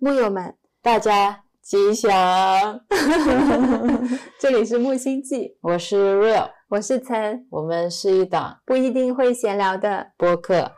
木友们，大家吉祥！这里是木星记，我是 Real，我是岑，我们是一档不一定会闲聊的播客。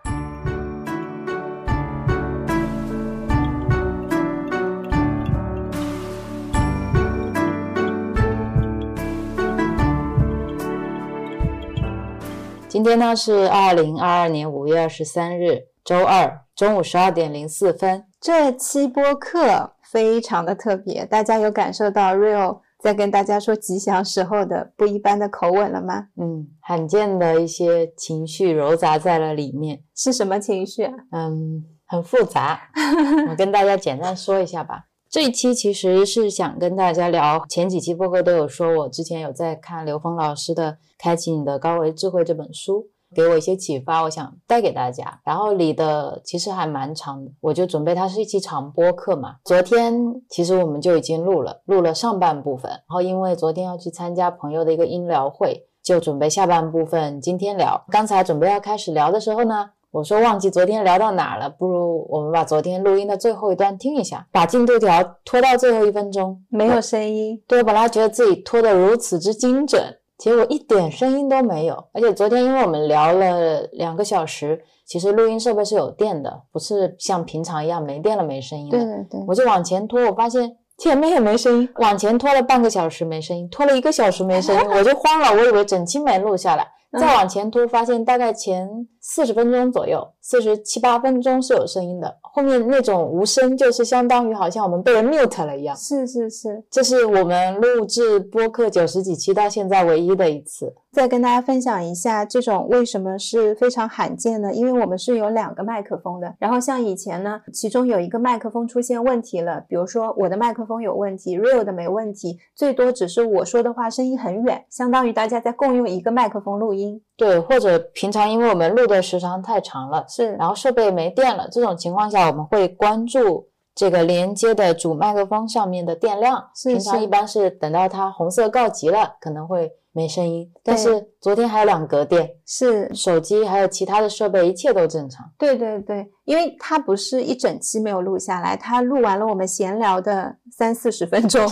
今天呢是二零二二年五月二十三日，周二中午十二点零四分。这期播客非常的特别，大家有感受到 Real 在跟大家说吉祥时候的不一般的口吻了吗？嗯，罕见的一些情绪糅杂在了里面。是什么情绪啊？嗯，很复杂。我跟大家简单说一下吧。这一期其实是想跟大家聊，前几期播客都有说，我之前有在看刘峰老师的《开启你的高维智慧》这本书，给我一些启发，我想带给大家。然后理的其实还蛮长的，我就准备它是一期长播课嘛。昨天其实我们就已经录了，录了上半部分，然后因为昨天要去参加朋友的一个音疗会，就准备下半部分今天聊。刚才准备要开始聊的时候呢。我说忘记昨天聊到哪了，不如我们把昨天录音的最后一段听一下，把进度条拖到最后一分钟，没有声音。对我本来觉得自己拖得如此之精准，结果一点声音都没有。而且昨天因为我们聊了两个小时，其实录音设备是有电的，不是像平常一样没电了没声音。对对对，我就往前拖，我发现前面也没声音，往前拖了半个小时没声音，拖了一个小时没声音，我就慌了，我以为整期没录下来。再往前拖，发现大概前四十分钟左右，四十七八分钟是有声音的，后面那种无声就是相当于好像我们被人 mute 了一样。是是是，这是我们录制播客九十几期到现在唯一的一次。再跟大家分享一下，这种为什么是非常罕见呢？因为我们是有两个麦克风的。然后像以前呢，其中有一个麦克风出现问题了，比如说我的麦克风有问题，Real 的没问题，最多只是我说的话声音很远，相当于大家在共用一个麦克风录音。对，或者平常因为我们录的时长太长了，是，然后设备没电了，这种情况下我们会关注这个连接的主麦克风上面的电量。是平常一般是等到它红色告急了，可能会。没声音，但是昨天还有两格电，是手机还有其他的设备，一切都正常。对对对，因为它不是一整期没有录下来，它录完了我们闲聊的三四十分钟，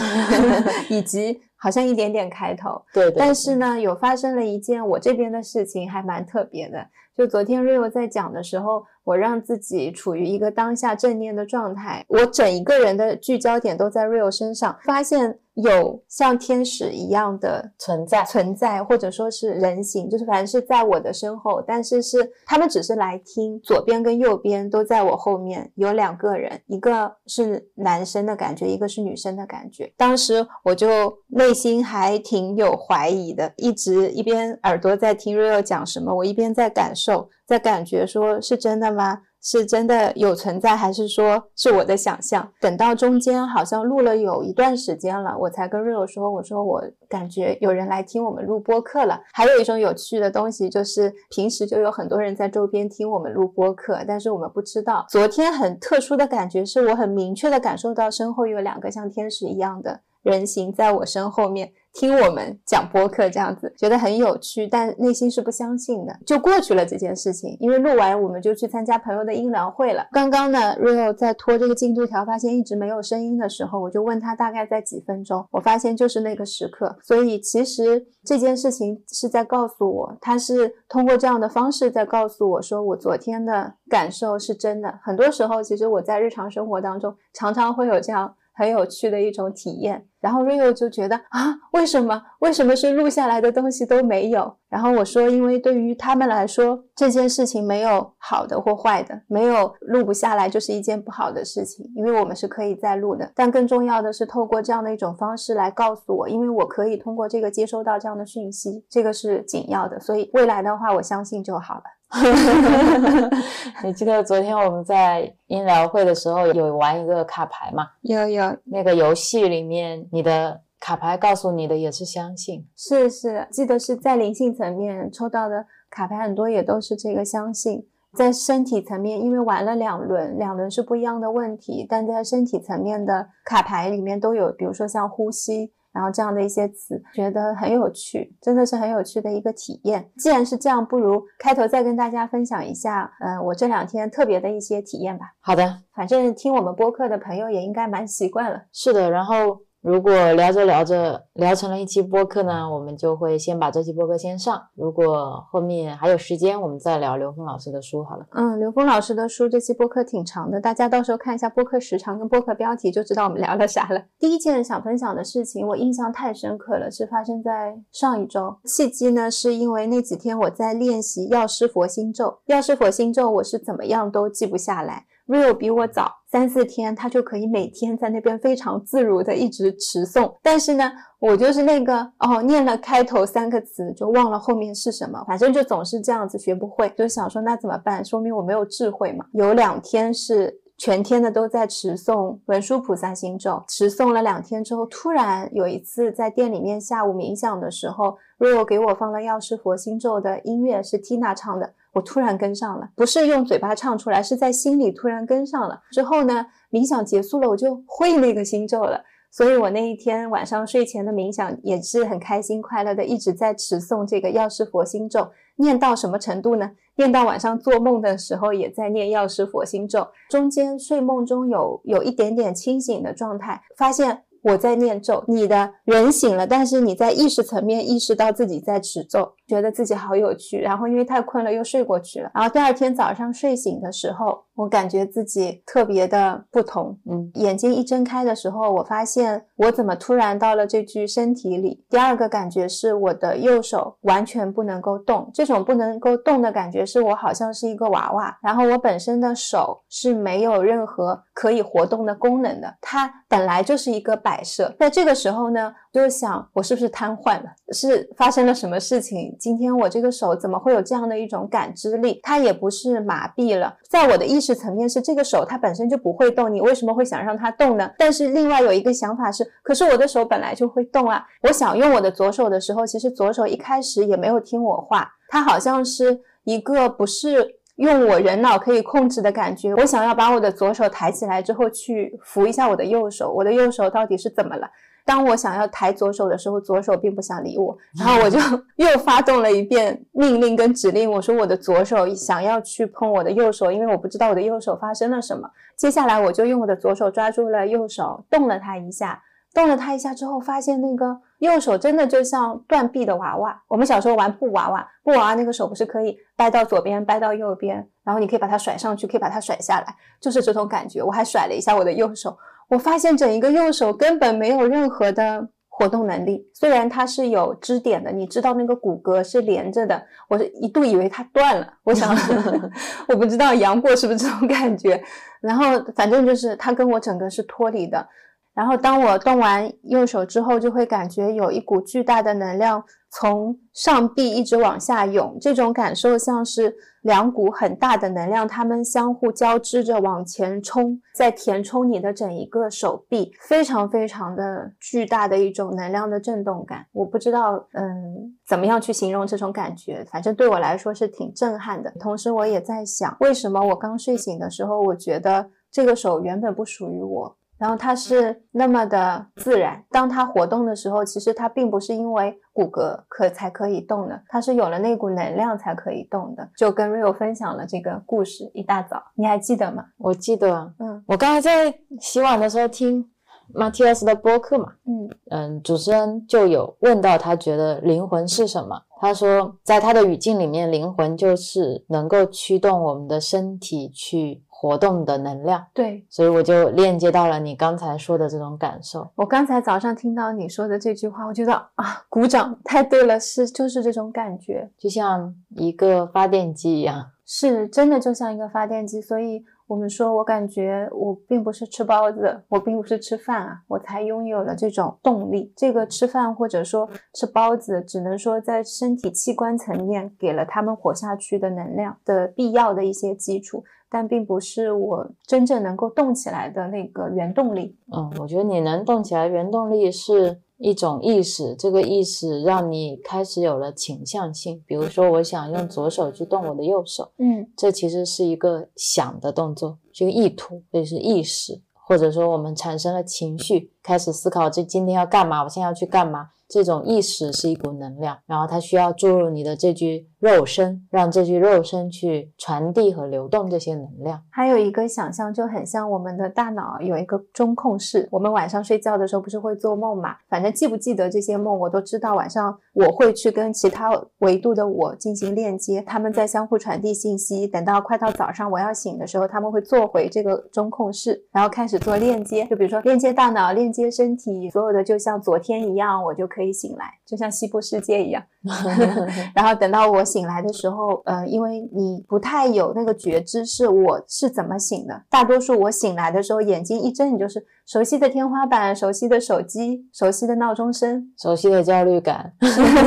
以及好像一点点开头。对，但是呢，有发生了一件我这边的事情，还蛮特别的。就昨天 Rio 在讲的时候，我让自己处于一个当下正念的状态，我整一个人的聚焦点都在 Rio 身上，发现。有像天使一样的存在，存在或者说是人形，就是反正是在我的身后，但是是他们只是来听，左边跟右边都在我后面有两个人，一个是男生的感觉，一个是女生的感觉。当时我就内心还挺有怀疑的，一直一边耳朵在听 Rio 讲什么，我一边在感受，在感觉说是真的吗？是真的有存在，还是说是我的想象？等到中间好像录了有一段时间了，我才跟 Rio 说：“我说我感觉有人来听我们录播客了。”还有一种有趣的东西，就是平时就有很多人在周边听我们录播客，但是我们不知道。昨天很特殊的感觉，是我很明确的感受到身后有两个像天使一样的人形在我身后面。听我们讲播客这样子，觉得很有趣，但内心是不相信的，就过去了这件事情。因为录完，我们就去参加朋友的音疗会了。刚刚呢，Rio 在拖这个进度条，发现一直没有声音的时候，我就问他大概在几分钟，我发现就是那个时刻。所以其实这件事情是在告诉我，他是通过这样的方式在告诉我说，我昨天的感受是真的。很多时候，其实我在日常生活当中常常会有这样。很有趣的一种体验，然后 Rio 就觉得啊，为什么为什么是录下来的东西都没有？然后我说，因为对于他们来说，这件事情没有好的或坏的，没有录不下来就是一件不好的事情，因为我们是可以再录的。但更重要的是，透过这样的一种方式来告诉我，因为我可以通过这个接收到这样的讯息，这个是紧要的。所以未来的话，我相信就好了。你记得昨天我们在音疗会的时候有玩一个卡牌吗？有有，那个游戏里面你的卡牌告诉你的也是相信，是是，记得是在灵性层面抽到的卡牌很多也都是这个相信，在身体层面，因为玩了两轮，两轮是不一样的问题，但在身体层面的卡牌里面都有，比如说像呼吸。然后这样的一些词，觉得很有趣，真的是很有趣的一个体验。既然是这样，不如开头再跟大家分享一下，嗯，我这两天特别的一些体验吧。好的，反正听我们播客的朋友也应该蛮习惯了。是的，然后。如果聊着聊着聊成了一期播客呢，我们就会先把这期播客先上。如果后面还有时间，我们再聊刘峰老师的书好了。嗯，刘峰老师的书这期播客挺长的，大家到时候看一下播客时长跟播客标题就知道我们聊了啥了。第一件想分享的事情，我印象太深刻了，是发生在上一周。契机呢，是因为那几天我在练习药师佛心咒，药师佛心咒我是怎么样都记不下来。Rio 比我早三四天，他就可以每天在那边非常自如的一直持诵。但是呢，我就是那个哦，念了开头三个词就忘了后面是什么，反正就总是这样子学不会。就想说那怎么办？说明我没有智慧嘛。有两天是全天的都在持诵文殊菩萨心咒，持诵了两天之后，突然有一次在店里面下午冥想的时候若若给我放了药师佛心咒的音乐，是 Tina 唱的。我突然跟上了，不是用嘴巴唱出来，是在心里突然跟上了。之后呢，冥想结束了，我就会那个心咒了。所以我那一天晚上睡前的冥想也是很开心快乐的，一直在持诵这个药师佛心咒，念到什么程度呢？念到晚上做梦的时候也在念药师佛心咒，中间睡梦中有有一点点清醒的状态，发现。我在念咒，你的人醒了，但是你在意识层面意识到自己在持咒，觉得自己好有趣。然后因为太困了，又睡过去了。然后第二天早上睡醒的时候。我感觉自己特别的不同，嗯，眼睛一睁开的时候，我发现我怎么突然到了这具身体里。第二个感觉是我的右手完全不能够动，这种不能够动的感觉是我好像是一个娃娃，然后我本身的手是没有任何可以活动的功能的，它本来就是一个摆设。在这个时候呢。就想我是不是瘫痪了？是发生了什么事情？今天我这个手怎么会有这样的一种感知力？它也不是麻痹了，在我的意识层面是这个手它本身就不会动，你为什么会想让它动呢？但是另外有一个想法是，可是我的手本来就会动啊！我想用我的左手的时候，其实左手一开始也没有听我话，它好像是一个不是用我人脑可以控制的感觉。我想要把我的左手抬起来之后去扶一下我的右手，我的右手到底是怎么了？当我想要抬左手的时候，左手并不想理我，然后我就 又发动了一遍命令跟指令，我说我的左手想要去碰我的右手，因为我不知道我的右手发生了什么。接下来我就用我的左手抓住了右手，动了它一下，动了它一下之后，发现那个右手真的就像断臂的娃娃。我们小时候玩布娃娃，布娃娃那个手不是可以掰到左边，掰到右边，然后你可以把它甩上去，可以把它甩下来，就是这种感觉。我还甩了一下我的右手。我发现整一个右手根本没有任何的活动能力，虽然它是有支点的，你知道那个骨骼是连着的，我是一度以为它断了。我想，我不知道杨过是不是这种感觉。然后反正就是它跟我整个是脱离的。然后当我动完右手之后，就会感觉有一股巨大的能量从上臂一直往下涌，这种感受像是两股很大的能量，它们相互交织着往前冲，在填充你的整一个手臂，非常非常的巨大的一种能量的震动感。我不知道，嗯，怎么样去形容这种感觉，反正对我来说是挺震撼的。同时，我也在想，为什么我刚睡醒的时候，我觉得这个手原本不属于我。然后它是那么的自然，当它活动的时候，其实它并不是因为骨骼可才可以动的，它是有了那股能量才可以动的。就跟 Rio 分享了这个故事，一大早你还记得吗？我记得，嗯，我刚才在洗碗的时候听 Matthias 的播客嘛，嗯嗯，主持人就有问到他觉得灵魂是什么，他说在他的语境里面，灵魂就是能够驱动我们的身体去。活动的能量，对，所以我就链接到了你刚才说的这种感受。我刚才早上听到你说的这句话，我觉得啊，鼓掌，太对了，是就是这种感觉，就像一个发电机一样，是真的就像一个发电机，所以。我们说，我感觉我并不是吃包子，我并不是吃饭啊，我才拥有了这种动力。这个吃饭或者说吃包子，只能说在身体器官层面给了他们活下去的能量的必要的一些基础，但并不是我真正能够动起来的那个原动力。嗯，我觉得你能动起来，原动力是。一种意识，这个意识让你开始有了倾向性。比如说，我想用左手去动我的右手，嗯，这其实是一个想的动作，是一个意图，这是意识，或者说我们产生了情绪，开始思考这今天要干嘛，我现在要去干嘛。这种意识是一股能量，然后它需要注入你的这具肉身，让这具肉身去传递和流动这些能量。还有一个想象就很像我们的大脑有一个中控室，我们晚上睡觉的时候不是会做梦嘛？反正记不记得这些梦，我都知道。晚上我会去跟其他维度的我进行链接，他们在相互传递信息。等到快到早上我要醒的时候，他们会坐回这个中控室，然后开始做链接。就比如说链接大脑、链接身体，所有的就像昨天一样，我就。可以醒来，就像西部世界一样。然后等到我醒来的时候，呃，因为你不太有那个觉知，是我是怎么醒的。大多数我醒来的时候，眼睛一睁，你就是熟悉的天花板、熟悉的手机、熟悉的闹钟声、熟悉的焦虑感。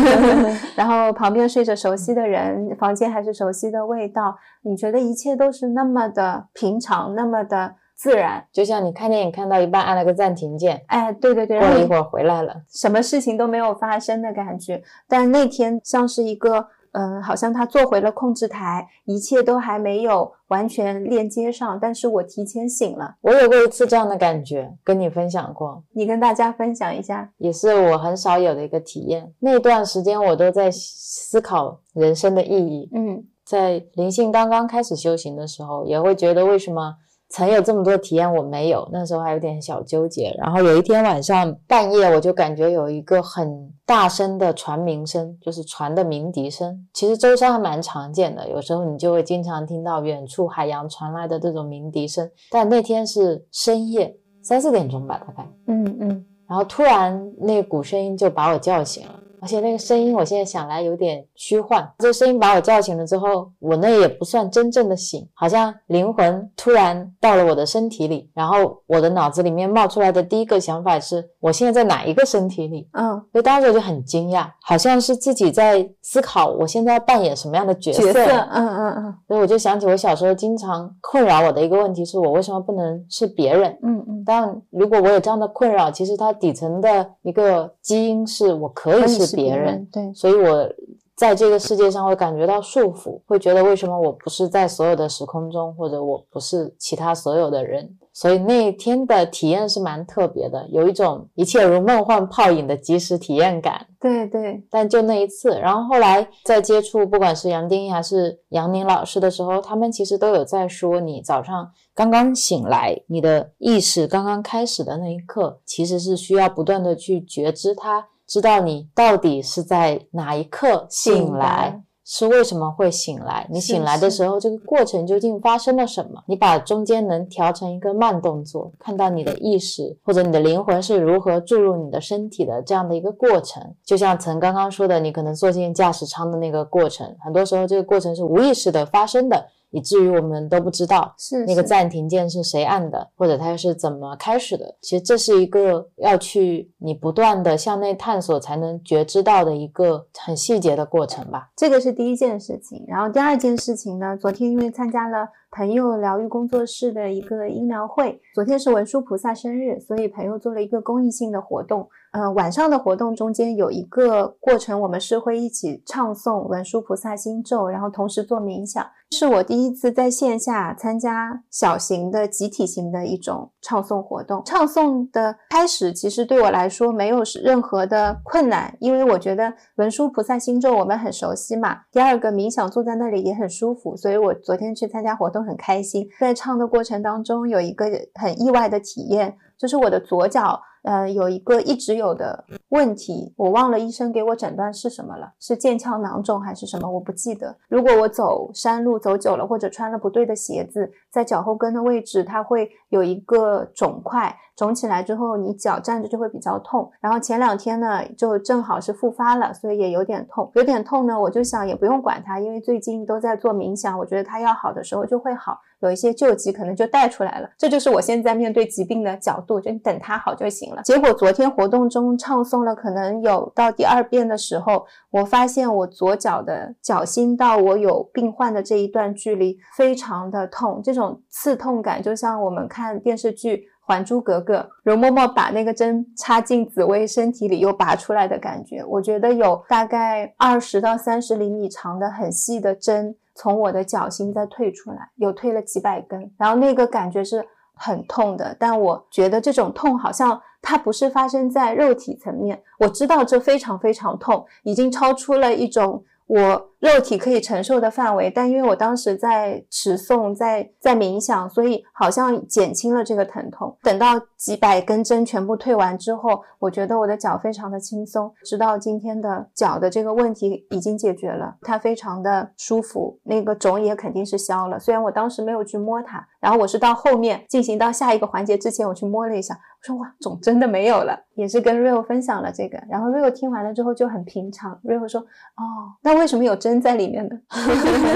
然后旁边睡着熟悉的人，房间还是熟悉的味道。你觉得一切都是那么的平常，那么的。自然，就像你看电影看到一半按了个暂停键，哎，对对对，过了一会儿回来了，什么事情都没有发生的感觉。但那天像是一个，嗯，好像他坐回了控制台，一切都还没有完全链接上，但是我提前醒了。我有过一次这样的感觉，跟你分享过，你跟大家分享一下，也是我很少有的一个体验。那段时间我都在思考人生的意义。嗯，在灵性刚刚开始修行的时候，也会觉得为什么。曾有这么多体验，我没有，那时候还有点小纠结。然后有一天晚上半夜，我就感觉有一个很大声的船鸣声，就是船的鸣笛声。其实舟山还蛮常见的，有时候你就会经常听到远处海洋传来的这种鸣笛声。但那天是深夜三四点钟吧，大概。嗯嗯。然后突然那股声音就把我叫醒了。而且那个声音，我现在想来有点虚幻。这声音把我叫醒了之后，我那也不算真正的醒，好像灵魂突然到了我的身体里。然后我的脑子里面冒出来的第一个想法是，我现在在哪一个身体里？嗯，所以当时我就很惊讶，好像是自己在思考我现在要扮演什么样的角色。嗯嗯嗯。所以我就想起我小时候经常困扰我的一个问题，是我为什么不能是别人？嗯嗯。但如果我有这样的困扰，其实它底层的一个基因是我可以是。别人对，所以我在这个世界上会感觉到束缚，会觉得为什么我不是在所有的时空中，或者我不是其他所有的人。所以那天的体验是蛮特别的，有一种一切如梦幻泡影的即时体验感。对对，但就那一次，然后后来在接触不管是杨丁还是杨宁老师的时候，他们其实都有在说，你早上刚刚醒来，你的意识刚刚开始的那一刻，其实是需要不断的去觉知它。知道你到底是在哪一刻醒来，是为什么会醒来？你醒来的时候，这个过程究竟发生了什么？你把中间能调成一个慢动作，看到你的意识或者你的灵魂是如何注入你的身体的这样的一个过程。就像曾刚刚说的，你可能坐进驾驶舱的那个过程，很多时候这个过程是无意识的发生的。以至于我们都不知道是那个暂停键是谁按的，或者它是怎么开始的。其实这是一个要去你不断的向内探索才能觉知到的一个很细节的过程吧。这个是第一件事情。然后第二件事情呢，昨天因为参加了朋友疗愈工作室的一个音疗会，昨天是文殊菩萨生日，所以朋友做了一个公益性的活动。呃，晚上的活动中间有一个过程，我们是会一起唱诵文殊菩萨心咒，然后同时做冥想。是我第一次在线下参加小型的集体型的一种唱诵活动。唱诵的开始其实对我来说没有任何的困难，因为我觉得文殊菩萨心咒我们很熟悉嘛。第二个冥想坐在那里也很舒服，所以我昨天去参加活动很开心。在唱的过程当中有一个很意外的体验，就是我的左脚。呃，有一个一直有的问题，我忘了医生给我诊断是什么了，是腱鞘囊肿还是什么？我不记得。如果我走山路走久了，或者穿了不对的鞋子，在脚后跟的位置，它会有一个肿块，肿起来之后，你脚站着就会比较痛。然后前两天呢，就正好是复发了，所以也有点痛，有点痛呢，我就想也不用管它，因为最近都在做冥想，我觉得它要好的时候就会好。有一些救急可能就带出来了，这就是我现在面对疾病的角度，就你等它好就行了。结果昨天活动中唱诵了，可能有到第二遍的时候，我发现我左脚的脚心到我有病患的这一段距离非常的痛，这种刺痛感就像我们看电视剧《还珠格格》，容嬷嬷把那个针插进紫薇身体里又拔出来的感觉，我觉得有大概二十到三十厘米长的很细的针。从我的脚心再退出来，有退了几百根，然后那个感觉是很痛的，但我觉得这种痛好像它不是发生在肉体层面，我知道这非常非常痛，已经超出了一种。我肉体可以承受的范围，但因为我当时在持诵，在在冥想，所以好像减轻了这个疼痛。等到几百根针全部退完之后，我觉得我的脚非常的轻松，直到今天的脚的这个问题已经解决了，它非常的舒服，那个肿也肯定是消了。虽然我当时没有去摸它，然后我是到后面进行到下一个环节之前，我去摸了一下。我说哇，肿真的没有了，也是跟 Rio 分享了这个，然后 Rio 听完了之后就很平常。Rio 说，哦，那为什么有针在里面的？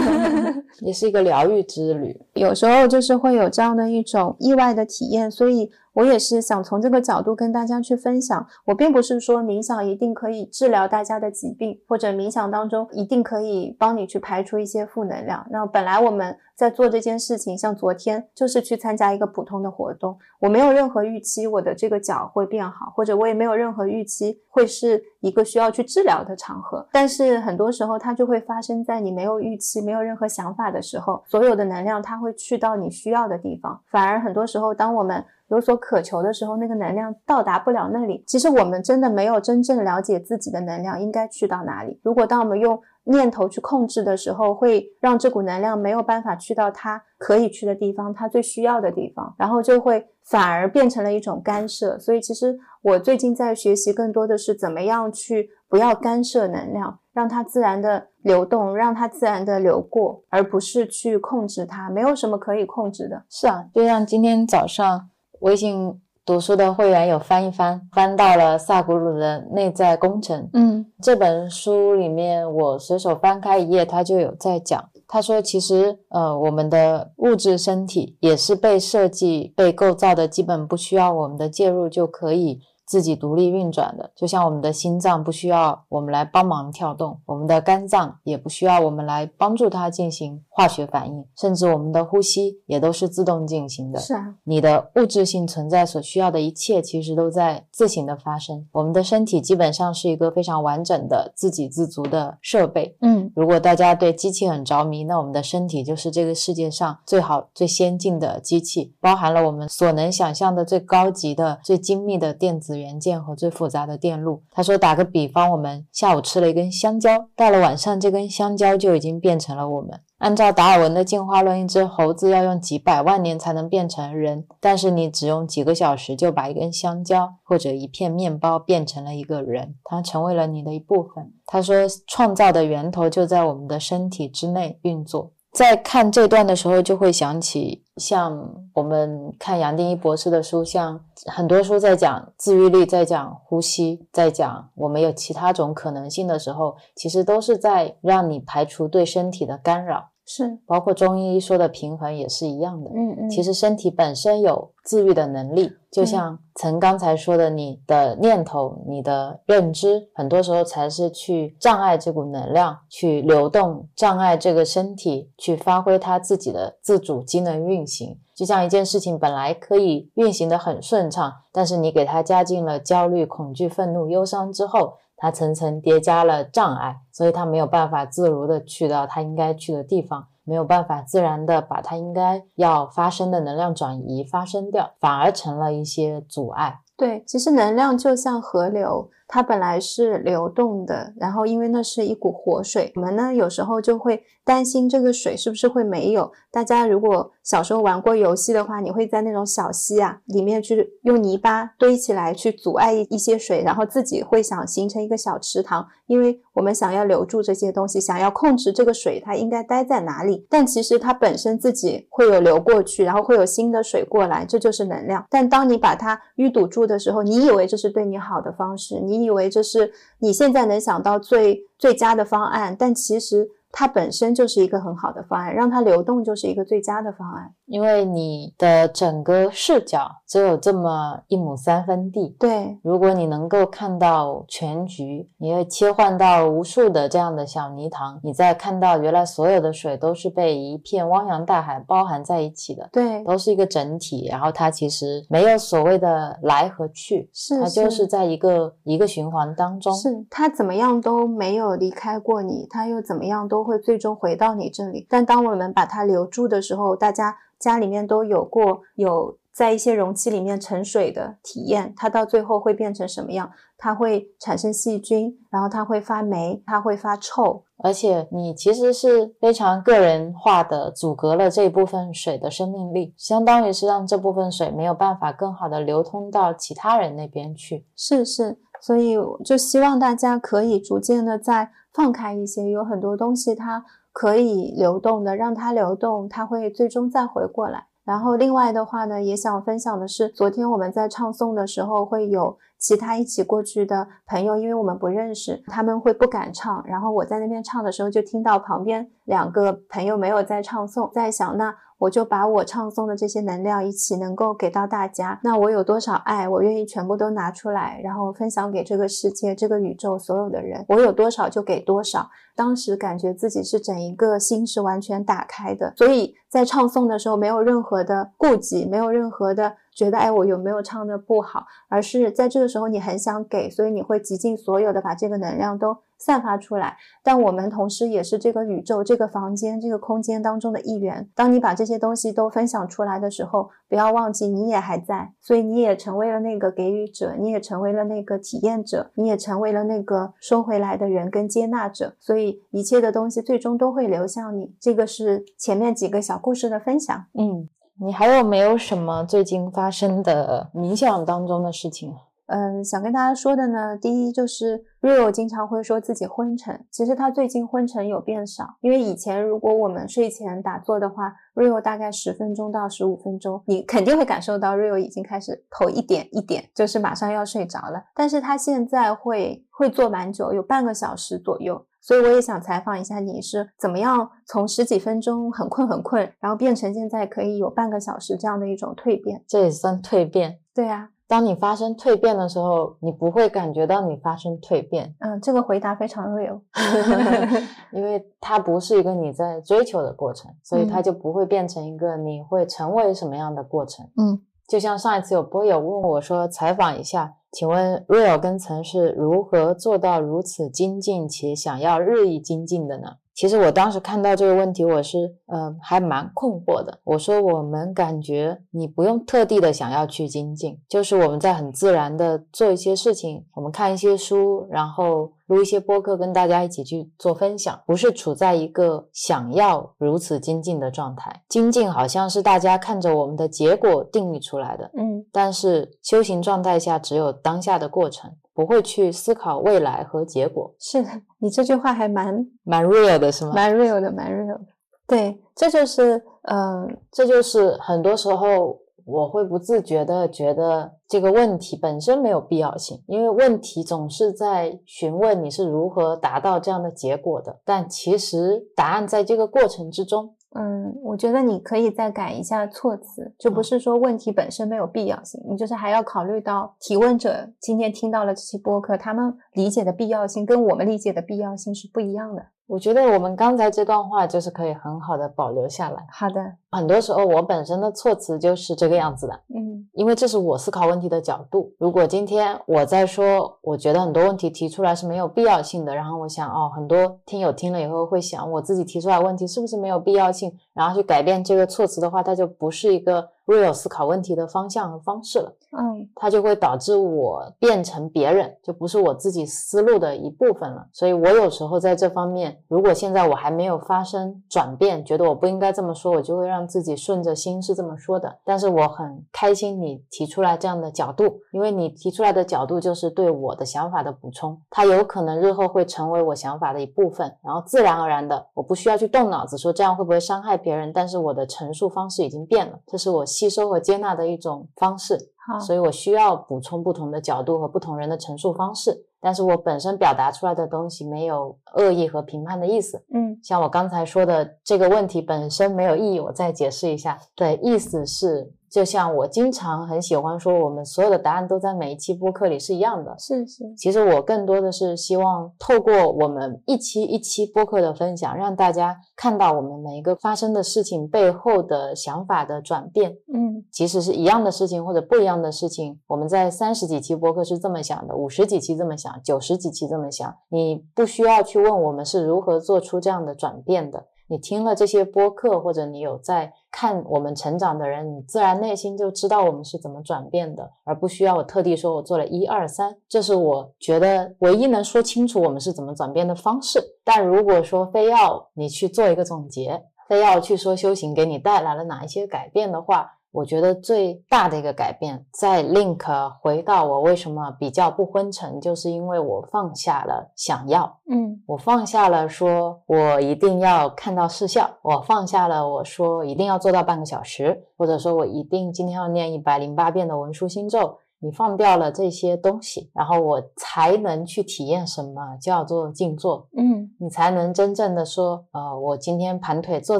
也是一个疗愈之旅，有时候就是会有这样的一种意外的体验，所以。我也是想从这个角度跟大家去分享。我并不是说冥想一定可以治疗大家的疾病，或者冥想当中一定可以帮你去排除一些负能量。那本来我们在做这件事情，像昨天就是去参加一个普通的活动，我没有任何预期我的这个脚会变好，或者我也没有任何预期会是一个需要去治疗的场合。但是很多时候它就会发生在你没有预期、没有任何想法的时候，所有的能量它会去到你需要的地方。反而很多时候，当我们有所渴求的时候，那个能量到达不了那里。其实我们真的没有真正了解自己的能量应该去到哪里。如果当我们用念头去控制的时候，会让这股能量没有办法去到它可以去的地方，它最需要的地方，然后就会反而变成了一种干涉。所以，其实我最近在学习更多的是怎么样去不要干涉能量，让它自然的流动，让它自然的流过，而不是去控制它。没有什么可以控制的。是啊，就像今天早上。微信读书的会员有翻一翻，翻到了萨古鲁的内在工程。嗯，这本书里面，我随手翻开一页，他就有在讲。他说，其实呃，我们的物质身体也是被设计、被构造的，基本不需要我们的介入就可以。自己独立运转的，就像我们的心脏不需要我们来帮忙跳动，我们的肝脏也不需要我们来帮助它进行化学反应，甚至我们的呼吸也都是自动进行的。是啊，你的物质性存在所需要的一切，其实都在自行的发生。我们的身体基本上是一个非常完整的、自给自足的设备。嗯，如果大家对机器很着迷，那我们的身体就是这个世界上最好、最先进的机器，包含了我们所能想象的最高级的、最精密的电子。元件和最复杂的电路。他说：“打个比方，我们下午吃了一根香蕉，到了晚上，这根香蕉就已经变成了我们。按照达尔文的进化论，一只猴子要用几百万年才能变成人，但是你只用几个小时就把一根香蕉或者一片面包变成了一个人，它成为了你的一部分。”他说：“创造的源头就在我们的身体之内运作。”在看这段的时候，就会想起像我们看杨定一博士的书，像很多书在讲自愈力，在讲呼吸，在讲我们有其他种可能性的时候，其实都是在让你排除对身体的干扰。是，包括中医说的平衡也是一样的。嗯嗯，其实身体本身有自愈的能力，就像曾刚才说的，你的念头、你的认知，很多时候才是去障碍这股能量去流动，障碍这个身体去发挥它自己的自主机能运行。就像一件事情本来可以运行的很顺畅，但是你给它加进了焦虑、恐惧、愤怒、忧伤之后。它层层叠加了障碍，所以它没有办法自如的去到它应该去的地方，没有办法自然的把它应该要发生的能量转移发生掉，反而成了一些阻碍。对，其实能量就像河流。它本来是流动的，然后因为那是一股活水，我们呢有时候就会担心这个水是不是会没有。大家如果小时候玩过游戏的话，你会在那种小溪啊里面去用泥巴堆起来去阻碍一一些水，然后自己会想形成一个小池塘，因为我们想要留住这些东西，想要控制这个水它应该待在哪里。但其实它本身自己会有流过去，然后会有新的水过来，这就是能量。但当你把它淤堵住的时候，你以为这是对你好的方式，你。你以为这是你现在能想到最最佳的方案，但其实。它本身就是一个很好的方案，让它流动就是一个最佳的方案。因为你的整个视角只有这么一亩三分地，对。如果你能够看到全局，你会切换到无数的这样的小泥塘，你再看到原来所有的水都是被一片汪洋大海包含在一起的，对，都是一个整体。然后它其实没有所谓的来和去，是它就是在一个一个循环当中，是它怎么样都没有离开过你，它又怎么样都。会最终回到你这里，但当我们把它留住的时候，大家家里面都有过有在一些容器里面盛水的体验，它到最后会变成什么样？它会产生细菌，然后它会发霉，它会发臭。而且你其实是非常个人化的阻隔了这部分水的生命力，相当于是让这部分水没有办法更好的流通到其他人那边去。是是，所以就希望大家可以逐渐的再放开一些，有很多东西它可以流动的，让它流动，它会最终再回过来。然后另外的话呢，也想分享的是，昨天我们在唱诵的时候会有。其他一起过去的朋友，因为我们不认识，他们会不敢唱。然后我在那边唱的时候，就听到旁边两个朋友没有在唱诵，在想那。我就把我唱诵的这些能量一起能够给到大家，那我有多少爱，我愿意全部都拿出来，然后分享给这个世界、这个宇宙所有的人。我有多少就给多少。当时感觉自己是整一个心是完全打开的，所以在唱诵的时候没有任何的顾忌，没有任何的觉得哎我有没有唱的不好，而是在这个时候你很想给，所以你会极尽所有的把这个能量都。散发出来，但我们同时也是这个宇宙、这个房间、这个空间当中的一员。当你把这些东西都分享出来的时候，不要忘记你也还在，所以你也成为了那个给予者，你也成为了那个体验者，你也成为了那个收回来的人跟接纳者。所以一切的东西最终都会流向你。这个是前面几个小故事的分享。嗯，你还有没有什么最近发生的冥想当中的事情？嗯，想跟大家说的呢，第一就是 Rio 经常会说自己昏沉，其实他最近昏沉有变少，因为以前如果我们睡前打坐的话，Rio 大概十分钟到十五分钟，你肯定会感受到 Rio 已经开始头一点一点，就是马上要睡着了。但是他现在会会坐蛮久，有半个小时左右，所以我也想采访一下你是怎么样从十几分钟很困很困，然后变成现在可以有半个小时这样的一种蜕变，这也算蜕变？对呀。当你发生蜕变的时候，你不会感觉到你发生蜕变。嗯，这个回答非常 real，因为它不是一个你在追求的过程，所以它就不会变成一个你会成为什么样的过程。嗯，就像上一次有波友问我说，采访一下，请问 real 跟曾是如何做到如此精进且想要日益精进的呢？其实我当时看到这个问题，我是呃还蛮困惑的。我说我们感觉你不用特地的想要去精进，就是我们在很自然的做一些事情，我们看一些书，然后。录一些播客，跟大家一起去做分享，不是处在一个想要如此精进的状态。精进好像是大家看着我们的结果定义出来的，嗯。但是修行状态下，只有当下的过程，不会去思考未来和结果。是的，你这句话还蛮 蛮 real 的，是吗？蛮 real 的，蛮 real 的。对，这就是，嗯，这就是很多时候。我会不自觉的觉得这个问题本身没有必要性，因为问题总是在询问你是如何达到这样的结果的，但其实答案在这个过程之中。嗯，我觉得你可以再改一下措辞，就不是说问题本身没有必要性，你就是还要考虑到提问者今天听到了这期播客，他们理解的必要性跟我们理解的必要性是不一样的。我觉得我们刚才这段话就是可以很好的保留下来。好的，很多时候我本身的措辞就是这个样子的，嗯，因为这是我思考问题的角度。如果今天我在说，我觉得很多问题提出来是没有必要性的，然后我想，哦，很多听友听了以后会想，我自己提出来问题是不是没有必要性，然后去改变这个措辞的话，它就不是一个。Real 思考问题的方向和方式了，嗯，它就会导致我变成别人，就不是我自己思路的一部分了。所以我有时候在这方面，如果现在我还没有发生转变，觉得我不应该这么说，我就会让自己顺着心是这么说的。但是我很开心你提出来这样的角度，因为你提出来的角度就是对我的想法的补充，它有可能日后会成为我想法的一部分，然后自然而然的，我不需要去动脑子说这样会不会伤害别人，但是我的陈述方式已经变了，这是我。吸收和接纳的一种方式，所以我需要补充不同的角度和不同人的陈述方式。但是我本身表达出来的东西没有恶意和评判的意思。嗯，像我刚才说的这个问题本身没有意义，我再解释一下。对，意思是。就像我经常很喜欢说，我们所有的答案都在每一期播客里是一样的。是是，其实我更多的是希望透过我们一期一期播客的分享，让大家看到我们每一个发生的事情背后的想法的转变。嗯，即使是一样的事情或者不一样的事情，我们在三十几期播客是这么想的，五十几期这么想，九十几期这么想，你不需要去问我们是如何做出这样的转变的。你听了这些播客，或者你有在看我们成长的人，你自然内心就知道我们是怎么转变的，而不需要我特地说我做了一二三。这是我觉得唯一能说清楚我们是怎么转变的方式。但如果说非要你去做一个总结，非要去说修行给你带来了哪一些改变的话，我觉得最大的一个改变，在 link 回到我为什么比较不昏沉，就是因为我放下了想要，嗯，我放下了说我一定要看到视效，我放下了我说一定要做到半个小时，或者说我一定今天要念一百零八遍的文殊心咒。你放掉了这些东西，然后我才能去体验什么叫做静坐。嗯，你才能真正的说，呃，我今天盘腿坐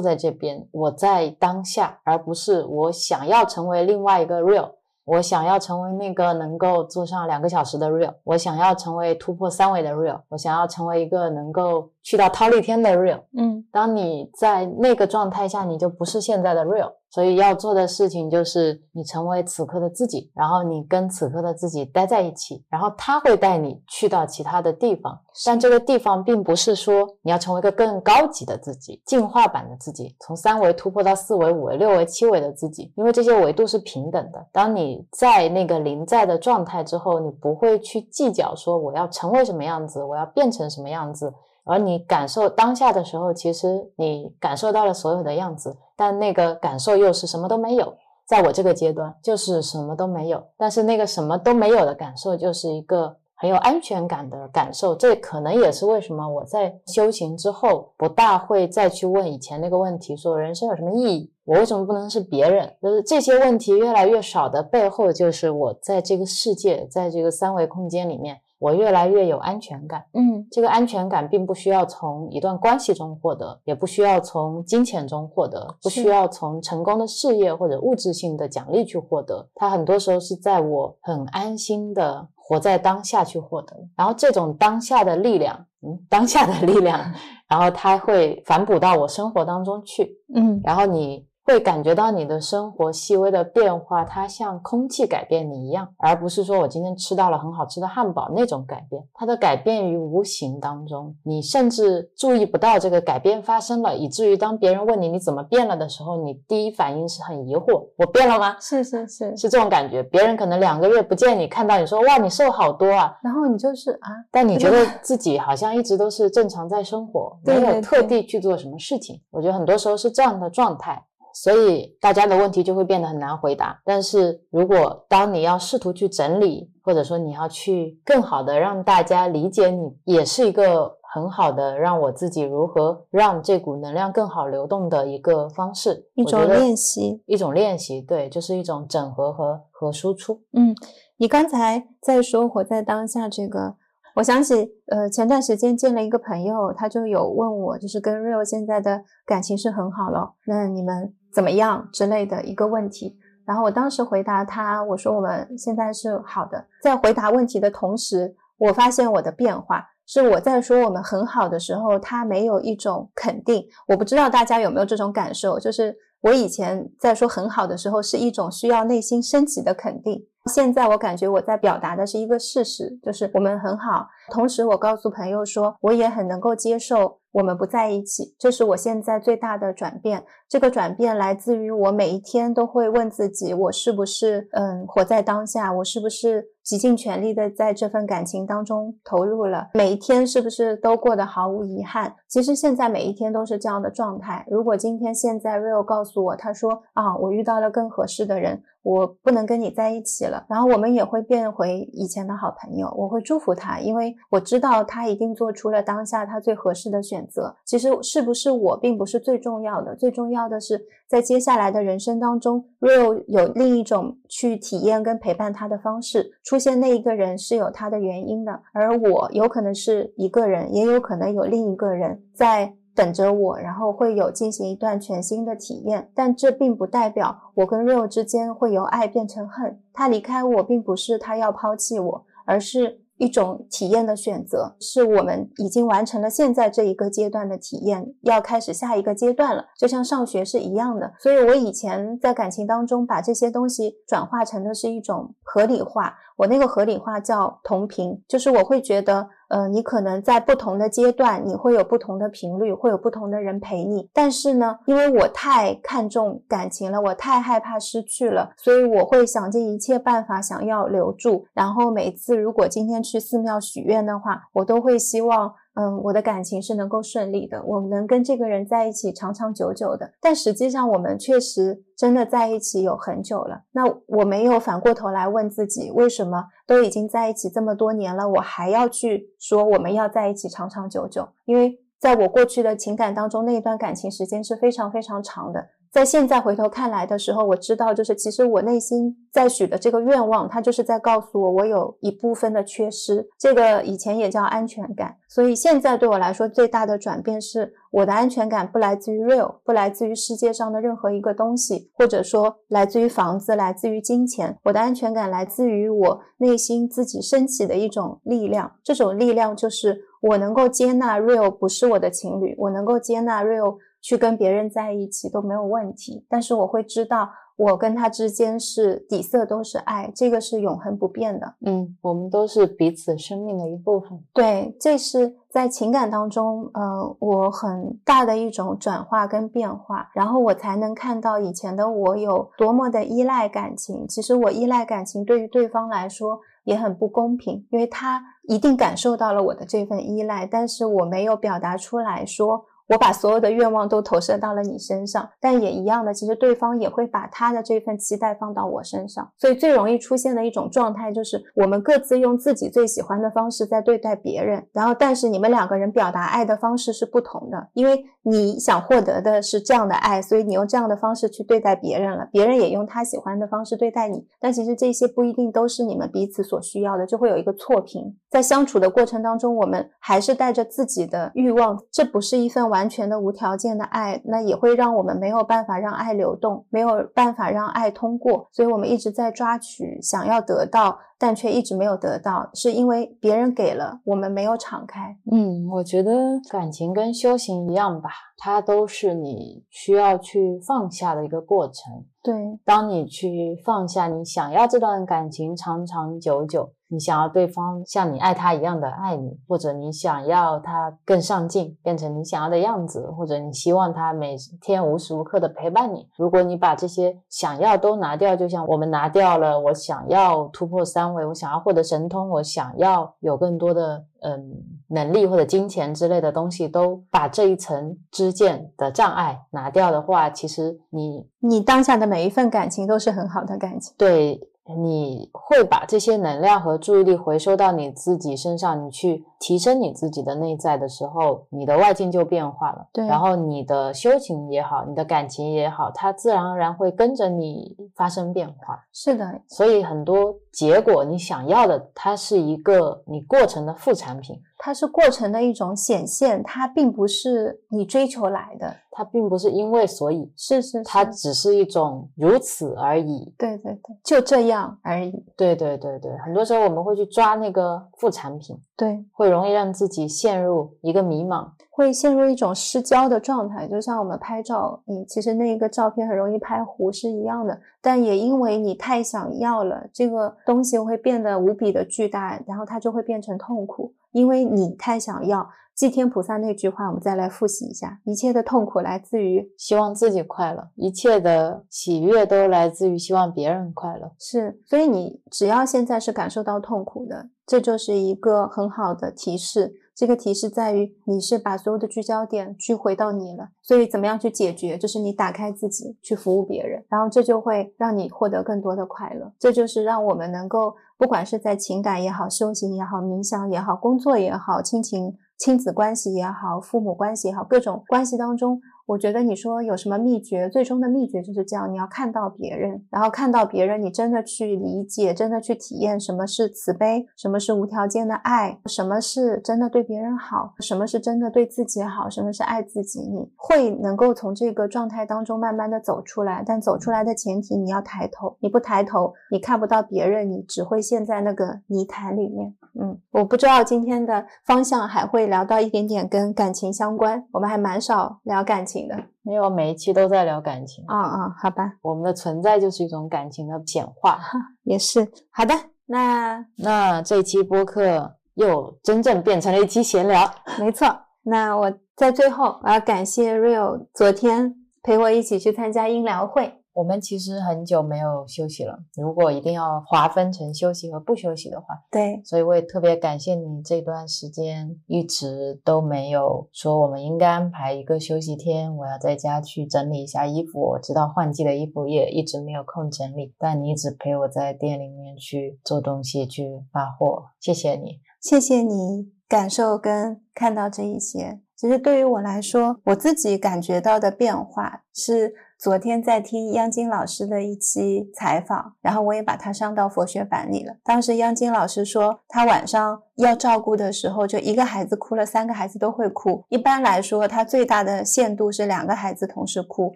在这边，我在当下，而不是我想要成为另外一个 real，我想要成为那个能够坐上两个小时的 real，我想要成为突破三维的 real，我想要成为一个能够去到忉利天的 real。嗯，当你在那个状态下，你就不是现在的 real。所以要做的事情就是你成为此刻的自己，然后你跟此刻的自己待在一起，然后他会带你去到其他的地方。但这个地方并不是说你要成为一个更高级的自己、进化版的自己，从三维突破到四维、五维、六维、七维的自己，因为这些维度是平等的。当你在那个临在的状态之后，你不会去计较说我要成为什么样子，我要变成什么样子。而你感受当下的时候，其实你感受到了所有的样子，但那个感受又是什么都没有。在我这个阶段，就是什么都没有。但是那个什么都没有的感受，就是一个很有安全感的感受。这可能也是为什么我在修行之后，不大会再去问以前那个问题：说人生有什么意义？我为什么不能是别人？就是这些问题越来越少的背后，就是我在这个世界，在这个三维空间里面。我越来越有安全感，嗯，这个安全感并不需要从一段关系中获得，也不需要从金钱中获得，不需要从成功的事业或者物质性的奖励去获得。它很多时候是在我很安心的活在当下去获得。然后这种当下的力量，嗯，当下的力量，然后它会反哺到我生活当中去，嗯，然后你。会感觉到你的生活细微的变化，它像空气改变你一样，而不是说我今天吃到了很好吃的汉堡那种改变。它的改变于无形当中，你甚至注意不到这个改变发生了，以至于当别人问你你怎么变了的时候，你第一反应是很疑惑：我变了吗？是是是，是这种感觉。别人可能两个月不见你，看到你说哇你瘦好多啊，然后你就是啊，但你觉得自己好像一直都是正常在生活，没有特地去做什么事情。我觉得很多时候是这样的状态。所以大家的问题就会变得很难回答。但是如果当你要试图去整理，或者说你要去更好的让大家理解你，也是一个很好的让我自己如何让这股能量更好流动的一个方式，一种练习，一种练习，对，就是一种整合和和输出。嗯，你刚才在说活在当下这个。我想起，呃，前段时间见了一个朋友，他就有问我，就是跟 Real 现在的感情是很好了，那你们怎么样之类的一个问题。然后我当时回答他，我说我们现在是好的。在回答问题的同时，我发现我的变化是我在说我们很好的时候，他没有一种肯定。我不知道大家有没有这种感受，就是我以前在说很好的时候，是一种需要内心升级的肯定。现在我感觉我在表达的是一个事实，就是我们很好。同时，我告诉朋友说，我也很能够接受我们不在一起。这是我现在最大的转变。这个转变来自于我每一天都会问自己：我是不是嗯活在当下？我是不是极尽全力的在这份感情当中投入了？每一天是不是都过得毫无遗憾？其实现在每一天都是这样的状态。如果今天现在 Real 告诉我，他说啊，我遇到了更合适的人。我不能跟你在一起了，然后我们也会变回以前的好朋友。我会祝福他，因为我知道他一定做出了当下他最合适的选择。其实是不是我并不是最重要的，最重要要的是在接下来的人生当中，Real 有另一种去体验跟陪伴他的方式。出现那一个人是有他的原因的，而我有可能是一个人，也有可能有另一个人在。等着我，然后会有进行一段全新的体验，但这并不代表我跟 Real 之间会由爱变成恨。他离开我，并不是他要抛弃我，而是一种体验的选择。是我们已经完成了现在这一个阶段的体验，要开始下一个阶段了，就像上学是一样的。所以我以前在感情当中把这些东西转化成的是一种合理化，我那个合理化叫同频，就是我会觉得。呃，你可能在不同的阶段，你会有不同的频率，会有不同的人陪你。但是呢，因为我太看重感情了，我太害怕失去了，所以我会想尽一切办法想要留住。然后每次如果今天去寺庙许愿的话，我都会希望。嗯，我的感情是能够顺利的，我能跟这个人在一起长长久久的。但实际上，我们确实真的在一起有很久了。那我没有反过头来问自己，为什么都已经在一起这么多年了，我还要去说我们要在一起长长久久？因为在我过去的情感当中，那一段感情时间是非常非常长的。在现在回头看来的时候，我知道，就是其实我内心在许的这个愿望，它就是在告诉我，我有一部分的缺失。这个以前也叫安全感。所以现在对我来说，最大的转变是，我的安全感不来自于 real，不来自于世界上的任何一个东西，或者说来自于房子，来自于金钱。我的安全感来自于我内心自己升起的一种力量。这种力量就是我能够接纳 real 不是我的情侣，我能够接纳 real。去跟别人在一起都没有问题，但是我会知道，我跟他之间是底色都是爱，这个是永恒不变的。嗯，我们都是彼此生命的一部分。对，这是在情感当中，呃，我很大的一种转化跟变化，然后我才能看到以前的我有多么的依赖感情。其实我依赖感情对于对方来说也很不公平，因为他一定感受到了我的这份依赖，但是我没有表达出来说。我把所有的愿望都投射到了你身上，但也一样的，其实对方也会把他的这份期待放到我身上。所以最容易出现的一种状态就是，我们各自用自己最喜欢的方式在对待别人，然后但是你们两个人表达爱的方式是不同的，因为你想获得的是这样的爱，所以你用这样的方式去对待别人了，别人也用他喜欢的方式对待你。但其实这些不一定都是你们彼此所需要的，就会有一个错评。在相处的过程当中，我们还是带着自己的欲望，这不是一份完。完全的无条件的爱，那也会让我们没有办法让爱流动，没有办法让爱通过，所以我们一直在抓取，想要得到。但却一直没有得到，是因为别人给了我们没有敞开。嗯，我觉得感情跟修行一样吧，它都是你需要去放下的一个过程。对，当你去放下，你想要这段感情长长久久，你想要对方像你爱他一样的爱你，或者你想要他更上进，变成你想要的样子，或者你希望他每天无时无刻的陪伴你。如果你把这些想要都拿掉，就像我们拿掉了我想要突破三维。我想要获得神通，我想要有更多的嗯能力或者金钱之类的东西，都把这一层支箭的障碍拿掉的话，其实你你当下的每一份感情都是很好的感情。对。你会把这些能量和注意力回收到你自己身上，你去提升你自己的内在的时候，你的外境就变化了。对，然后你的修行也好，你的感情也好，它自然而然会跟着你发生变化。是的，所以很多结果你想要的，它是一个你过程的副产品。它是过程的一种显现，它并不是你追求来的，它并不是因为所以，是是，它只是一种如此而已。对对对，就这样而已。对对对对，很多时候我们会去抓那个副产品，对，会容易让自己陷入一个迷茫，会陷入一种失焦的状态。就像我们拍照，你其实那个照片很容易拍糊是一样的，但也因为你太想要了，这个东西会变得无比的巨大，然后它就会变成痛苦。因为你太想要，祭天菩萨那句话，我们再来复习一下：一切的痛苦来自于希望自己快乐，一切的喜悦都来自于希望别人快乐。是，所以你只要现在是感受到痛苦的，这就是一个很好的提示。这个提示在于，你是把所有的聚焦点聚回到你了，所以怎么样去解决？就是你打开自己去服务别人，然后这就会让你获得更多的快乐。这就是让我们能够，不管是在情感也好、修行也好、冥想也好、工作也好、亲情、亲子关系也好、父母关系也好，各种关系当中。我觉得你说有什么秘诀？最终的秘诀就是这样：你要看到别人，然后看到别人，你真的去理解，真的去体验什么是慈悲，什么是无条件的爱，什么是真的对别人好，什么是真的对自己好，什么是爱自己。你会能够从这个状态当中慢慢的走出来，但走出来的前提你要抬头，你不抬头，你看不到别人，你只会陷在那个泥潭里面。嗯，我不知道今天的方向还会聊到一点点跟感情相关，我们还蛮少聊感情。的没有，每一期都在聊感情啊啊，好吧，我们的存在就是一种感情的显化，也是好的。那那这期播客又真正变成了一期闲聊。没错，那我在最后我要感谢 Real 昨天陪我一起去参加音疗会。我们其实很久没有休息了。如果一定要划分成休息和不休息的话，对，所以我也特别感谢你这段时间一直都没有说我们应该安排一个休息天，我要在家去整理一下衣服。我知道换季的衣服也一直没有空整理，但你一直陪我在店里面去做东西、去发货，谢谢你，谢谢你感受跟看到这一些。其实对于我来说，我自己感觉到的变化是。昨天在听央金老师的一期采访，然后我也把它上到佛学版里了。当时央金老师说，他晚上要照顾的时候，就一个孩子哭了，三个孩子都会哭。一般来说，他最大的限度是两个孩子同时哭，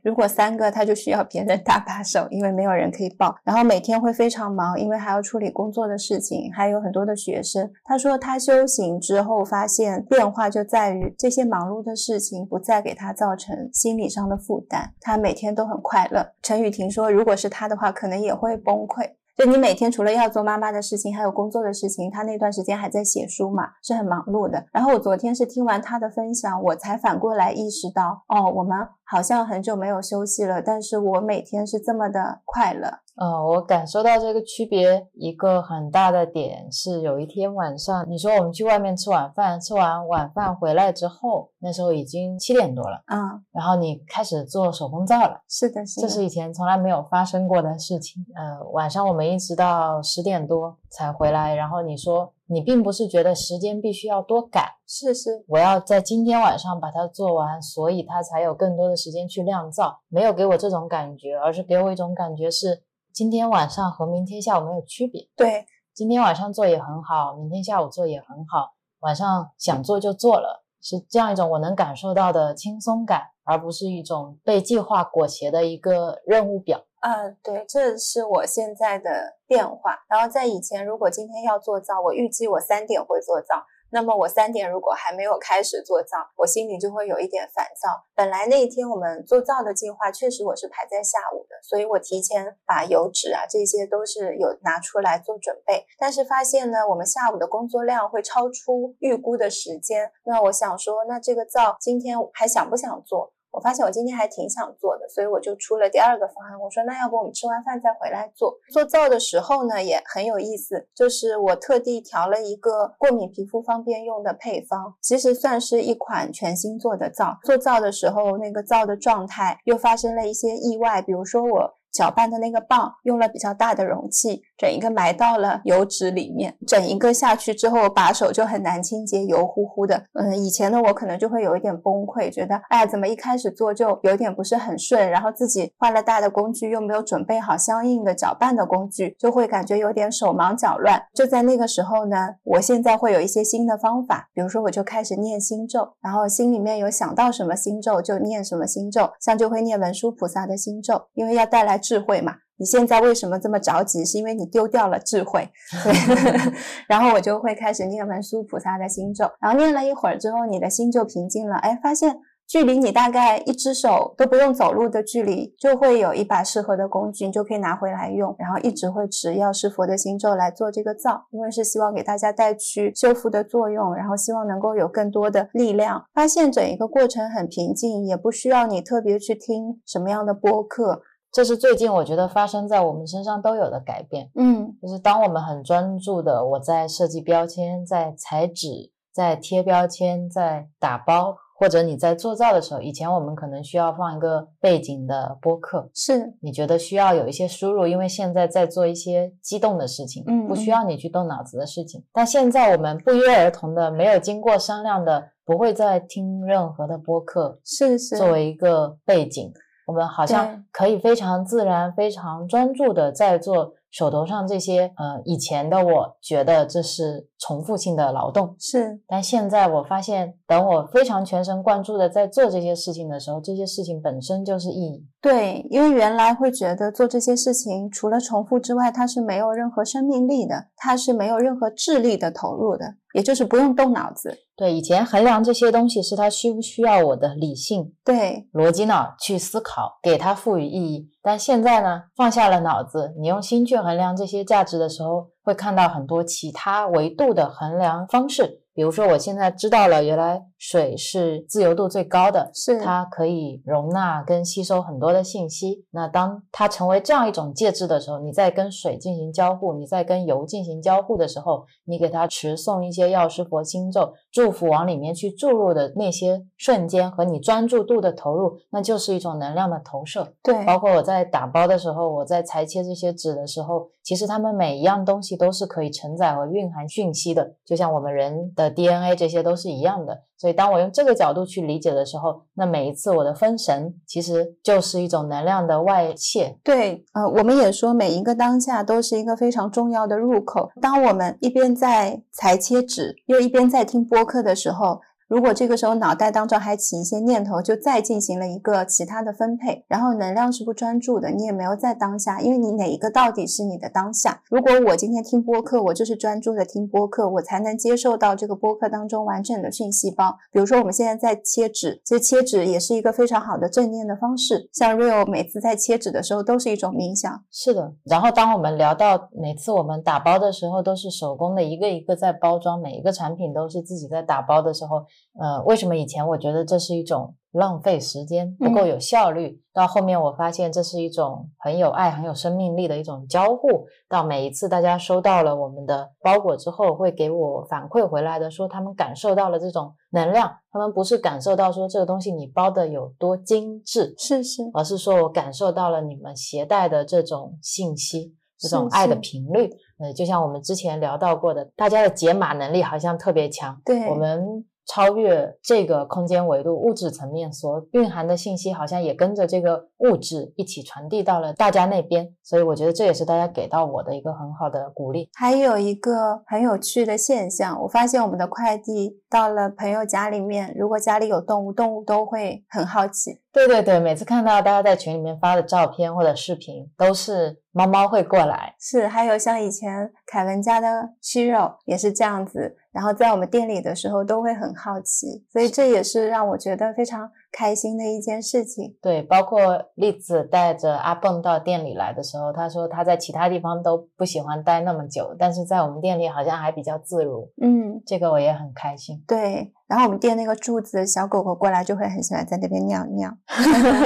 如果三个，他就需要别人搭把手，因为没有人可以抱。然后每天会非常忙，因为还要处理工作的事情，还有很多的学生。他说他修行之后发现变化就在于这些忙碌的事情不再给他造成心理上的负担，他每天。都很快乐。陈雨婷说：“如果是他的话，可能也会崩溃。就你每天除了要做妈妈的事情，还有工作的事情。他那段时间还在写书嘛，是很忙碌的。然后我昨天是听完他的分享，我才反过来意识到，哦，我们好像很久没有休息了，但是我每天是这么的快乐。”呃，我感受到这个区别一个很大的点是，有一天晚上，你说我们去外面吃晚饭，吃完晚饭回来之后，那时候已经七点多了，嗯，然后你开始做手工皂了，是的，是的，这是以前从来没有发生过的事情。呃，晚上我们一直到十点多才回来，然后你说你并不是觉得时间必须要多赶，是是，我要在今天晚上把它做完，所以它才有更多的时间去酿造，没有给我这种感觉，而是给我一种感觉是。今天晚上和明天下午没有区别。对，今天晚上做也很好，明天下午做也很好。晚上想做就做了，是这样一种我能感受到的轻松感，而不是一种被计划裹挟的一个任务表。嗯，对，这是我现在的变化。然后在以前，如果今天要做皂，我预计我三点会做皂。那么我三点如果还没有开始做皂，我心里就会有一点烦躁。本来那一天我们做皂的计划确实我是排在下午的，所以我提前把油脂啊这些都是有拿出来做准备。但是发现呢，我们下午的工作量会超出预估的时间。那我想说，那这个皂今天还想不想做？我发现我今天还挺想做的，所以我就出了第二个方案。我说，那要不我们吃完饭再回来做？做皂的时候呢，也很有意思，就是我特地调了一个过敏皮肤方便用的配方，其实算是一款全新做的皂。做皂的时候，那个皂的状态又发生了一些意外，比如说我。搅拌的那个棒用了比较大的容器，整一个埋到了油脂里面，整一个下去之后，把手就很难清洁，油乎乎的。嗯，以前的我可能就会有一点崩溃，觉得哎呀，怎么一开始做就有点不是很顺，然后自己换了大的工具，又没有准备好相应的搅拌的工具，就会感觉有点手忙脚乱。就在那个时候呢，我现在会有一些新的方法，比如说我就开始念心咒，然后心里面有想到什么心咒就念什么心咒，像就会念文殊菩萨的心咒，因为要带来。智慧嘛，你现在为什么这么着急？是因为你丢掉了智慧。对，然后我就会开始念文殊菩萨的心咒，然后念了一会儿之后，你的心就平静了。哎，发现距离你大概一只手都不用走路的距离，就会有一把适合的工具，你就可以拿回来用。然后一直会持药师佛的心咒来做这个造，因为是希望给大家带去修复的作用，然后希望能够有更多的力量。发现整一个过程很平静，也不需要你特别去听什么样的播客。这是最近我觉得发生在我们身上都有的改变，嗯，就是当我们很专注的我在设计标签、在裁纸、在贴标签、在打包，或者你在做造的时候，以前我们可能需要放一个背景的播客，是你觉得需要有一些输入，因为现在在做一些激动的事情，嗯，不需要你去动脑子的事情。但现在我们不约而同的，没有经过商量的，不会再听任何的播客，是是作为一个背景。我们好像可以非常自然、非常专注的在做手头上这些，呃，以前的我觉得这是重复性的劳动，是。但现在我发现，等我非常全神贯注的在做这些事情的时候，这些事情本身就是意义。对，因为原来会觉得做这些事情除了重复之外，它是没有任何生命力的，它是没有任何智力的投入的。也就是不用动脑子。对，以前衡量这些东西是它需不需要我的理性、对逻辑脑去思考，给它赋予意义。但现在呢，放下了脑子，你用心去衡量这些价值的时候，会看到很多其他维度的衡量方式。比如说，我现在知道了，原来水是自由度最高的，是它可以容纳跟吸收很多的信息。那当它成为这样一种介质的时候，你在跟水进行交互，你在跟油进行交互的时候，你给它持诵一些药师佛心咒，祝福往里面去注入的那些瞬间和你专注度的投入，那就是一种能量的投射。对，包括我在打包的时候，我在裁切这些纸的时候，其实它们每一样东西都是可以承载和蕴含讯息的，就像我们人的 DNA 这些都是一样的。所以当我用这个角度去理解的时候，那每一次我的分神其实就是一种能量的外泄。对，呃，我们也说每一个当下都是一个非常重要的入口。当我们一边在裁切纸，又一边在听播客的时候。如果这个时候脑袋当中还起一些念头，就再进行了一个其他的分配，然后能量是不专注的，你也没有在当下，因为你哪一个到底是你的当下？如果我今天听播客，我就是专注的听播客，我才能接受到这个播客当中完整的讯息包。比如说我们现在在切纸，其实切纸也是一个非常好的正念的方式。像 Rio 每次在切纸的时候都是一种冥想。是的。然后当我们聊到每次我们打包的时候都是手工的，一个一个在包装，每一个产品都是自己在打包的时候。呃，为什么以前我觉得这是一种浪费时间，不够有效率？到后面我发现这是一种很有爱、很有生命力的一种交互。到每一次大家收到了我们的包裹之后，会给我反馈回来的，说他们感受到了这种能量。他们不是感受到说这个东西你包的有多精致，是是，而是说我感受到了你们携带的这种信息，这种爱的频率。呃，就像我们之前聊到过的，大家的解码能力好像特别强。对，我们。超越这个空间维度，物质层面所蕴含的信息，好像也跟着这个物质一起传递到了大家那边。所以我觉得这也是大家给到我的一个很好的鼓励。还有一个很有趣的现象，我发现我们的快递到了朋友家里面，如果家里有动物，动物都会很好奇。对对对，每次看到大家在群里面发的照片或者视频，都是猫猫会过来。是，还有像以前凯文家的虚肉也是这样子。然后在我们店里的时候都会很好奇，所以这也是让我觉得非常开心的一件事情。对，包括栗子带着阿蹦到店里来的时候，他说他在其他地方都不喜欢待那么久，但是在我们店里好像还比较自如。嗯，这个我也很开心。对，然后我们店那个柱子小狗狗过来就会很喜欢在那边尿尿，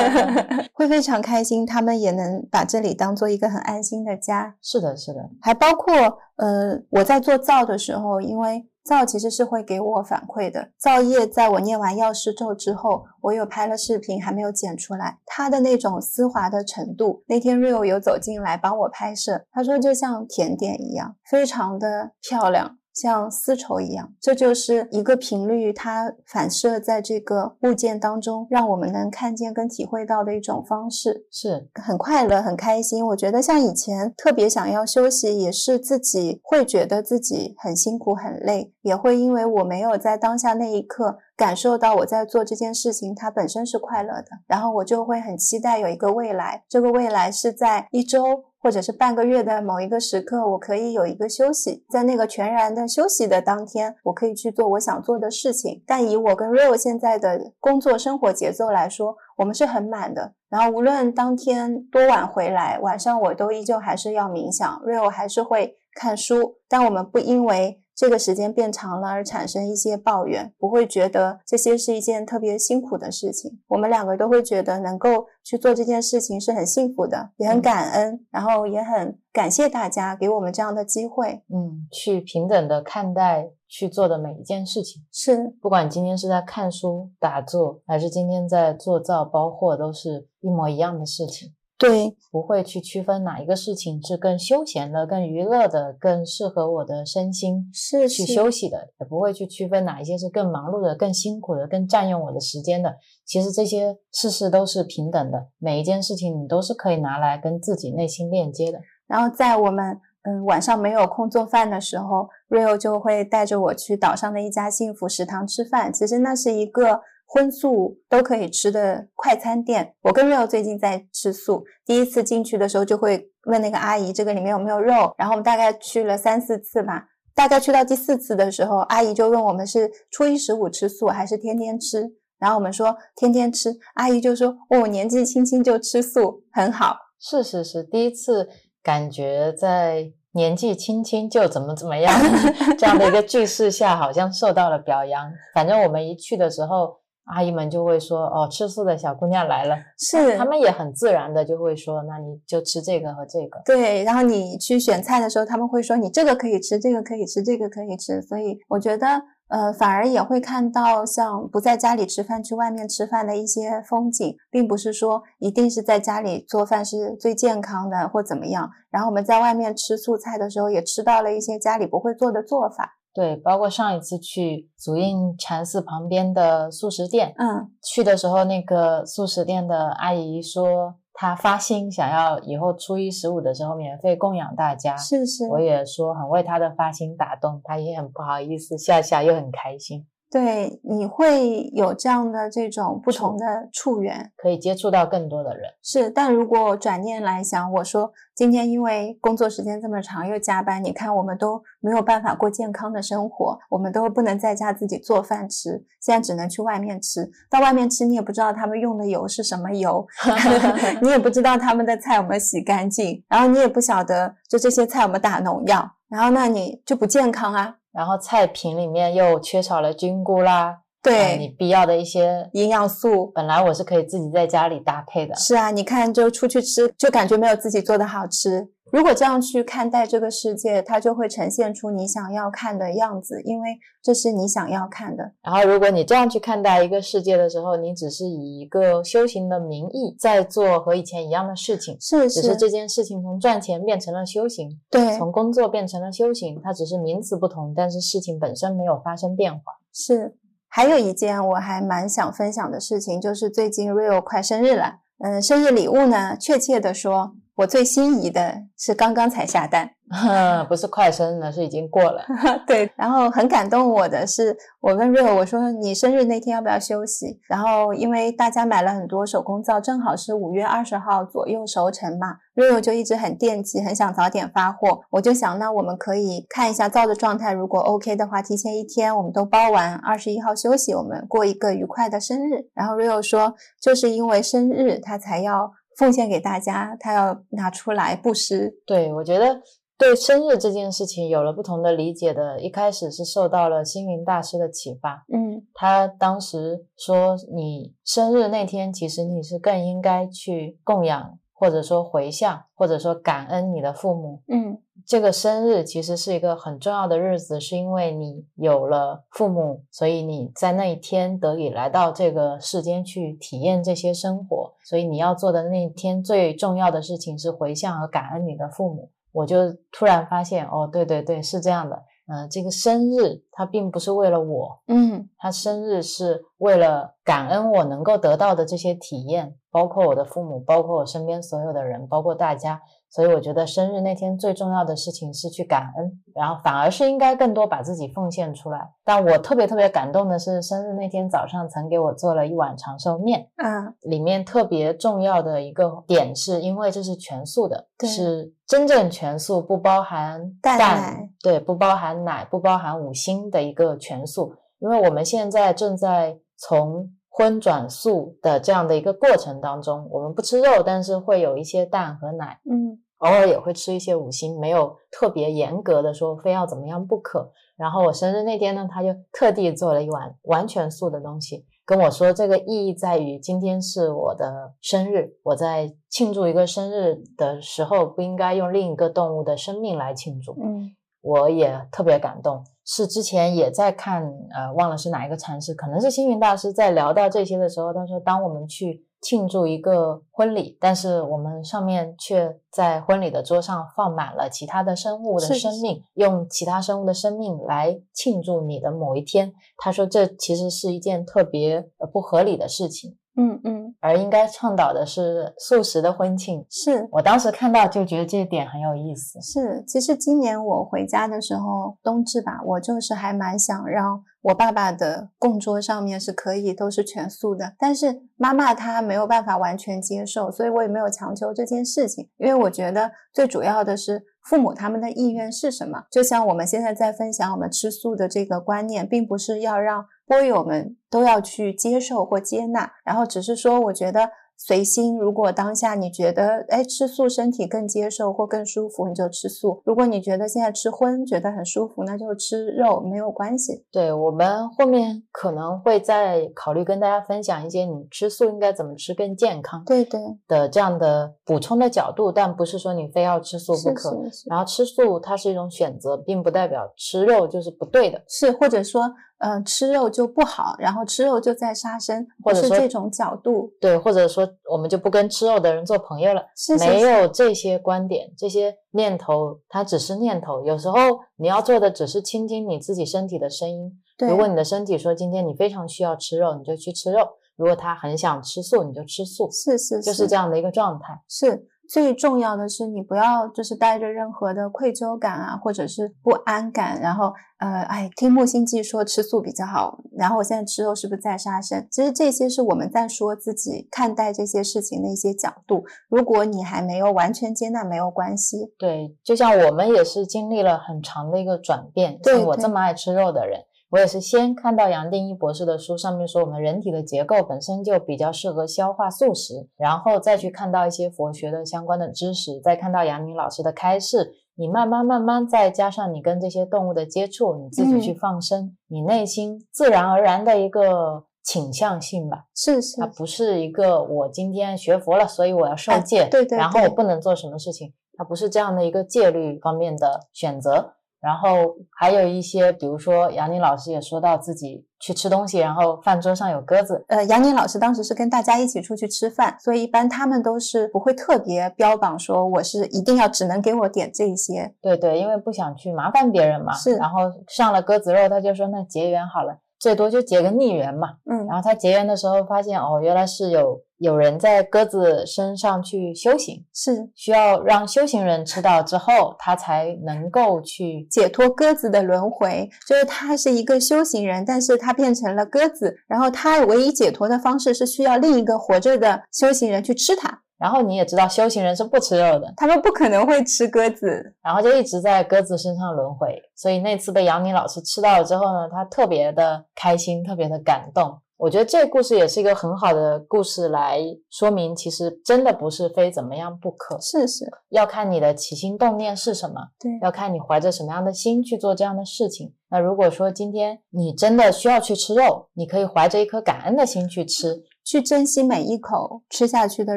会非常开心。他们也能把这里当做一个很安心的家。是的，是的。还包括呃，我在做皂的时候，因为。皂其实是会给我反馈的。皂液在我念完药师咒之后，我有拍了视频，还没有剪出来。它的那种丝滑的程度，那天 Rio 有走进来帮我拍摄，他说就像甜点一样，非常的漂亮。像丝绸一样，这就是一个频率，它反射在这个物件当中，让我们能看见跟体会到的一种方式，是很快乐、很开心。我觉得像以前特别想要休息，也是自己会觉得自己很辛苦、很累，也会因为我没有在当下那一刻感受到我在做这件事情，它本身是快乐的，然后我就会很期待有一个未来，这个未来是在一周。或者是半个月的某一个时刻，我可以有一个休息，在那个全然的休息的当天，我可以去做我想做的事情。但以我跟 Rio 现在的工作生活节奏来说，我们是很满的。然后无论当天多晚回来，晚上我都依旧还是要冥想，Rio 还是会看书。但我们不因为这个时间变长了而产生一些抱怨，不会觉得这些是一件特别辛苦的事情。我们两个都会觉得能够去做这件事情是很幸福的，也很感恩，然后也很感谢大家给我们这样的机会。嗯，去平等的看待去做的每一件事情，是不管今天是在看书打坐，还是今天在做造包货，都是一模一样的事情。对，不会去区分哪一个事情是更休闲的、更娱乐的、更适合我的身心是去休息的，也不会去区分哪一些是更忙碌的、更辛苦的、更占用我的时间的。其实这些事事都是平等的，每一件事情你都是可以拿来跟自己内心链接的。然后在我们嗯晚上没有空做饭的时候，Rio 就会带着我去岛上的一家幸福食堂吃饭。其实那是一个。荤素都可以吃的快餐店，我跟 Rio 最近在吃素。第一次进去的时候，就会问那个阿姨这个里面有没有肉。然后我们大概去了三四次吧，大概去到第四次的时候，阿姨就问我们是初一十五吃素还是天天吃。然后我们说天天吃，阿姨就说哦，年纪轻轻就吃素，很好。是是是，第一次感觉在。年纪轻轻就怎么怎么样 这样的一个句式下，好像受到了表扬。反正我们一去的时候，阿姨们就会说：“哦，吃素的小姑娘来了。”是，他们也很自然的就会说：“那你就吃这个和这个。”对，然后你去选菜的时候，他们会说：“你这个可以吃，这个可以吃，这个可以吃。”所以我觉得。呃，反而也会看到像不在家里吃饭，去外面吃饭的一些风景，并不是说一定是在家里做饭是最健康的或怎么样。然后我们在外面吃素菜的时候，也吃到了一些家里不会做的做法。对，包括上一次去祖印禅寺旁边的素食店，嗯，去的时候那个素食店的阿姨说。她发心想要以后初一十五的时候免费供养大家，是是，我也说很为她的发心打动，她也很不好意思笑笑，又很开心。对，你会有这样的这种不同的触缘，可以接触到更多的人。是，但如果转念来想，我说今天因为工作时间这么长，又加班，你看我们都没有办法过健康的生活，我们都不能在家自己做饭吃，现在只能去外面吃。到外面吃，你也不知道他们用的油是什么油 你也不知道他们的菜有没有洗干净，然后你也不晓得就这些菜有没有打农药，然后那你就不健康啊。然后菜品里面又缺少了菌菇啦，对你必要的一些营养素，本来我是可以自己在家里搭配的。是啊，你看就出去吃，就感觉没有自己做的好吃。如果这样去看待这个世界，它就会呈现出你想要看的样子，因为这是你想要看的。然后，如果你这样去看待一个世界的时候，你只是以一个修行的名义在做和以前一样的事情，是只是这件事情从赚钱变成了修行，对，从工作变成了修行，它只是名词不同，但是事情本身没有发生变化。是，还有一件我还蛮想分享的事情，就是最近 Rio 快生日了，嗯，生日礼物呢，确切的说。我最心仪的是刚刚才下单，不是快生了，是已经过了。对，然后很感动我的是，我问瑞欧，我说你生日那天要不要休息？然后因为大家买了很多手工皂，正好是五月二十号左右熟成嘛，瑞欧就一直很惦记，很想早点发货。我就想，那我们可以看一下皂的状态，如果 OK 的话，提前一天我们都包完，二十一号休息，我们过一个愉快的生日。然后瑞欧说，就是因为生日他才要。奉献给大家，他要拿出来布施。对我觉得，对生日这件事情有了不同的理解的。一开始是受到了星云大师的启发，嗯，他当时说，你生日那天，其实你是更应该去供养，或者说回向，或者说感恩你的父母，嗯。这个生日其实是一个很重要的日子，是因为你有了父母，所以你在那一天得以来到这个世间去体验这些生活。所以你要做的那一天最重要的事情是回向和感恩你的父母。我就突然发现，哦，对对对，是这样的。嗯，这个生日它并不是为了我，嗯，他生日是为了感恩我能够得到的这些体验，包括我的父母，包括我身边所有的人，包括大家。所以我觉得生日那天最重要的事情是去感恩，然后反而是应该更多把自己奉献出来。但我特别特别感动的是，生日那天早上曾给我做了一碗长寿面，嗯，里面特别重要的一个点是，因为这是全素的，是真正全素，不包含蛋，对，不包含奶，不包含五星的一个全素。因为我们现在正在从荤转素的这样的一个过程当中，我们不吃肉，但是会有一些蛋和奶，嗯。偶尔也会吃一些五星，没有特别严格的说非要怎么样不可。然后我生日那天呢，他就特地做了一碗完全素的东西，跟我说这个意义在于今天是我的生日，我在庆祝一个生日的时候不应该用另一个动物的生命来庆祝。嗯，我也特别感动，是之前也在看，呃，忘了是哪一个禅师，可能是星云大师在聊到这些的时候，他说当我们去。庆祝一个婚礼，但是我们上面却在婚礼的桌上放满了其他的生物的生命，用其他生物的生命来庆祝你的某一天。他说这其实是一件特别不合理的事情。嗯嗯，而应该倡导的是素食的婚庆。是我当时看到就觉得这一点很有意思。是，其实今年我回家的时候，冬至吧，我就是还蛮想让我爸爸的供桌上面是可以都是全素的，但是妈妈她没有办法完全接受，所以我也没有强求这件事情，因为我觉得最主要的是父母他们的意愿是什么。就像我们现在在分享我们吃素的这个观念，并不是要让。波友们都要去接受或接纳，然后只是说，我觉得随心。如果当下你觉得哎吃素身体更接受或更舒服，你就吃素；如果你觉得现在吃荤觉得很舒服，那就吃肉，没有关系。对我们后面可能会再考虑跟大家分享一些你吃素应该怎么吃更健康，对对的这样的补充的角度，但不是说你非要吃素不可。然后吃素它是一种选择，并不代表吃肉就是不对的，是或者说。嗯，吃肉就不好，然后吃肉就在杀生，或者是这种角度，对，或者说我们就不跟吃肉的人做朋友了。没有这些观点，这些念头，它只是念头。有时候你要做的只是倾听你自己身体的声音。如果你的身体说今天你非常需要吃肉，你就去吃肉；如果他很想吃素，你就吃素。是是，就是这样的一个状态。是。最重要的是，你不要就是带着任何的愧疚感啊，或者是不安感，然后呃，哎，听木星记说吃素比较好，然后我现在吃肉是不是在杀生？其实这些是我们在说自己看待这些事情的一些角度。如果你还没有完全接纳，没有关系。对，就像我们也是经历了很长的一个转变，像我这么爱吃肉的人。我也是先看到杨定一博士的书，上面说我们人体的结构本身就比较适合消化素食，然后再去看到一些佛学的相关的知识，再看到杨宁老师的开示，你慢慢慢慢再加上你跟这些动物的接触，你自己去放生，你内心自然而然的一个倾向性吧，是是，它不是一个我今天学佛了，所以我要受戒，对对，然后我不能做什么事情，它不是这样的一个戒律方面的选择。然后还有一些，比如说杨宁老师也说到自己去吃东西，然后饭桌上有鸽子。呃，杨宁老师当时是跟大家一起出去吃饭，所以一般他们都是不会特别标榜说我是一定要只能给我点这些。对对，因为不想去麻烦别人嘛。是。然后上了鸽子肉，他就说那结缘好了，最多就结个逆缘嘛。嗯。然后他结缘的时候发现，哦，原来是有。有人在鸽子身上去修行，是需要让修行人吃到之后，他才能够去解脱鸽子的轮回。就是他是一个修行人，但是他变成了鸽子，然后他唯一解脱的方式是需要另一个活着的修行人去吃它。然后你也知道，修行人是不吃肉的，他们不可能会吃鸽子，然后就一直在鸽子身上轮回。所以那次被杨宁老师吃到了之后呢，他特别的开心，特别的感动。我觉得这个故事也是一个很好的故事，来说明其实真的不是非怎么样不可，是是，要看你的起心动念是什么，对，要看你怀着什么样的心去做这样的事情。那如果说今天你真的需要去吃肉，你可以怀着一颗感恩的心去吃。去珍惜每一口吃下去的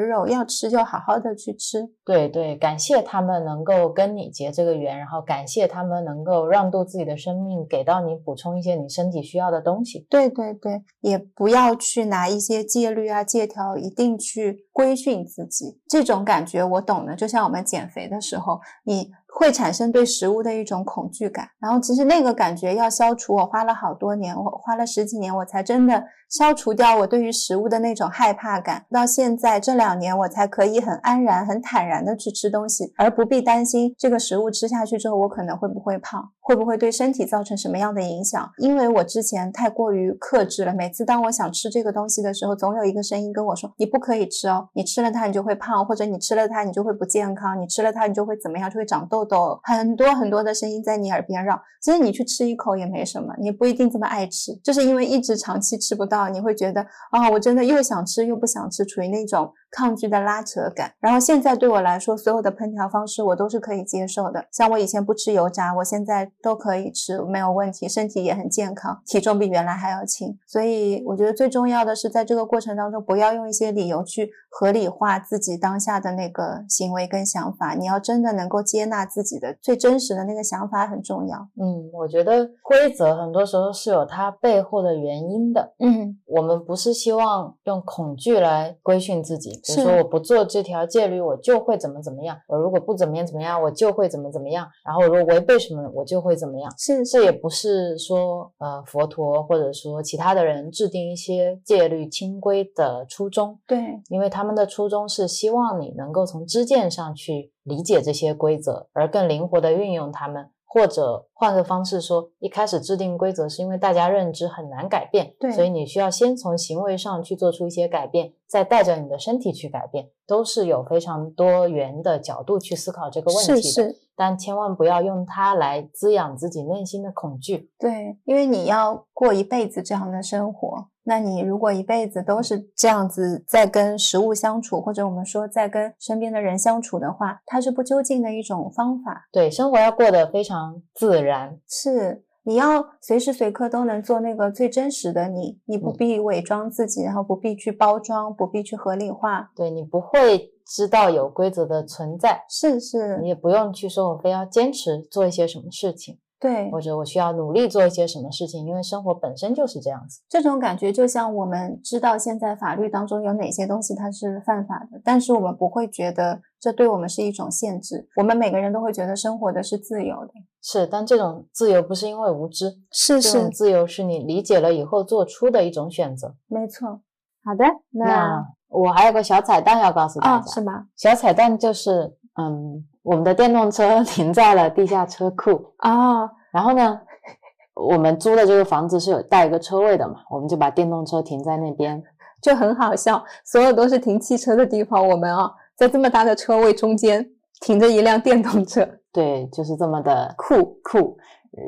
肉，要吃就好好的去吃。对对，感谢他们能够跟你结这个缘，然后感谢他们能够让渡自己的生命，给到你补充一些你身体需要的东西。对对对，也不要去拿一些戒律啊、戒条，一定去规训自己。这种感觉我懂的，就像我们减肥的时候，你。会产生对食物的一种恐惧感，然后其实那个感觉要消除，我花了好多年，我花了十几年，我才真的消除掉我对于食物的那种害怕感。到现在这两年，我才可以很安然、很坦然的去吃东西，而不必担心这个食物吃下去之后我可能会不会胖，会不会对身体造成什么样的影响。因为我之前太过于克制了，每次当我想吃这个东西的时候，总有一个声音跟我说：“你不可以吃哦，你吃了它你就会胖，或者你吃了它你就会不健康，你吃了它你就会怎么样，就会长痘。”痘很多很多的声音在你耳边绕，其实你去吃一口也没什么，你不一定这么爱吃，就是因为一直长期吃不到，你会觉得啊，我真的又想吃又不想吃，处于那种。抗拒的拉扯感，然后现在对我来说，所有的烹调方式我都是可以接受的。像我以前不吃油炸，我现在都可以吃，没有问题，身体也很健康，体重比原来还要轻。所以我觉得最重要的是，在这个过程当中，不要用一些理由去合理化自己当下的那个行为跟想法。你要真的能够接纳自己的最真实的那个想法很重要。嗯，我觉得规则很多时候是有它背后的原因的。嗯，我们不是希望用恐惧来规训自己。比如说我不做这条戒律，我就会怎么怎么样。我如果不怎么样怎么样，我就会怎么怎么样。然后如果违背什么，我就会怎么样。是，这也不是说呃佛陀或者说其他的人制定一些戒律清规的初衷。对，因为他们的初衷是希望你能够从知见上去理解这些规则，而更灵活的运用它们。或者换个方式说，一开始制定规则是因为大家认知很难改变，对，所以你需要先从行为上去做出一些改变，再带着你的身体去改变。都是有非常多元的角度去思考这个问题的。是是，但千万不要用它来滋养自己内心的恐惧。对，因为你要过一辈子这样的生活，那你如果一辈子都是这样子在跟食物相处，或者我们说在跟身边的人相处的话，它是不究竟的一种方法。对，生活要过得非常自然。是。你要随时随刻都能做那个最真实的你，你不必伪装自己，然后不必去包装，不必去合理化。对你不会知道有规则的存在，是是，你也不用去说我非要坚持做一些什么事情。对，或者我需要努力做一些什么事情，因为生活本身就是这样子。这种感觉就像我们知道现在法律当中有哪些东西它是犯法的，但是我们不会觉得这对我们是一种限制。我们每个人都会觉得生活的是自由的。是，但这种自由不是因为无知，是是，自由是你理解了以后做出的一种选择。没错。好的，那我还有个小彩蛋要告诉大家，是吗？小彩蛋就是，嗯。我们的电动车停在了地下车库。啊，然后呢，我们租的这个房子是有带一个车位的嘛，我们就把电动车停在那边，就很好笑，所有都是停汽车的地方，我们啊，在这么大的车位中间停着一辆电动车，对，就是这么的酷酷。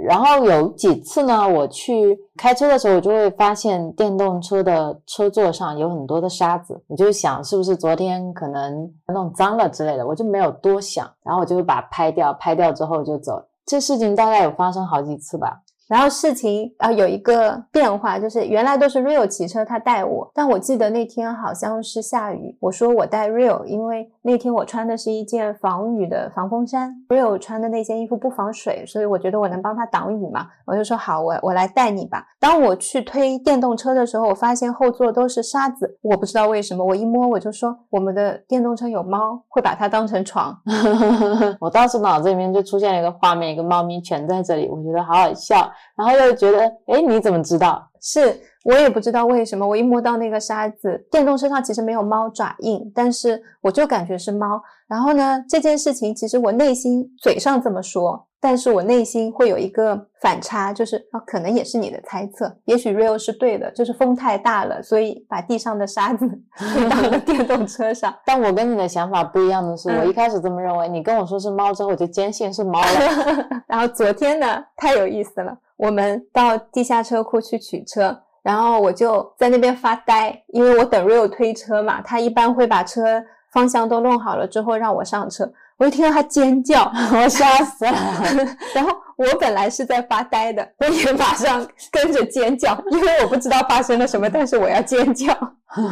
然后有几次呢，我去开车的时候，我就会发现电动车的车座上有很多的沙子，我就想是不是昨天可能弄脏了之类的，我就没有多想，然后我就把它拍掉，拍掉之后就走。这事情大概有发生好几次吧。然后事情啊有一个变化，就是原来都是 Real 骑车，他带我。但我记得那天好像是下雨，我说我带 Real，因为那天我穿的是一件防雨的防风衫，Real 穿的那件衣服不防水，所以我觉得我能帮他挡雨嘛。我就说好，我我来带你吧。当我去推电动车的时候，我发现后座都是沙子，我不知道为什么。我一摸，我就说我们的电动车有猫，会把它当成床。我当时脑子里面就出现了一个画面，一个猫咪蜷在这里，我觉得好好笑。然后又觉得，哎，你怎么知道？是我也不知道为什么，我一摸到那个沙子，电动车上其实没有猫爪印，但是我就感觉是猫。然后呢，这件事情其实我内心嘴上这么说，但是我内心会有一个反差，就是啊，可能也是你的猜测，也许 real 是对的，就是风太大了，所以把地上的沙子 推到了电动车上。但我跟你的想法不一样的是，我一开始这么认为，你跟我说是猫之后，我就坚信是猫了。然后昨天呢，太有意思了。我们到地下车库去取车，然后我就在那边发呆，因为我等 Rio 推车嘛，他一般会把车方向都弄好了之后让我上车。我就听到他尖叫，我吓死了。然后我本来是在发呆的，我也马上跟着尖叫，因为我不知道发生了什么，但是我要尖叫。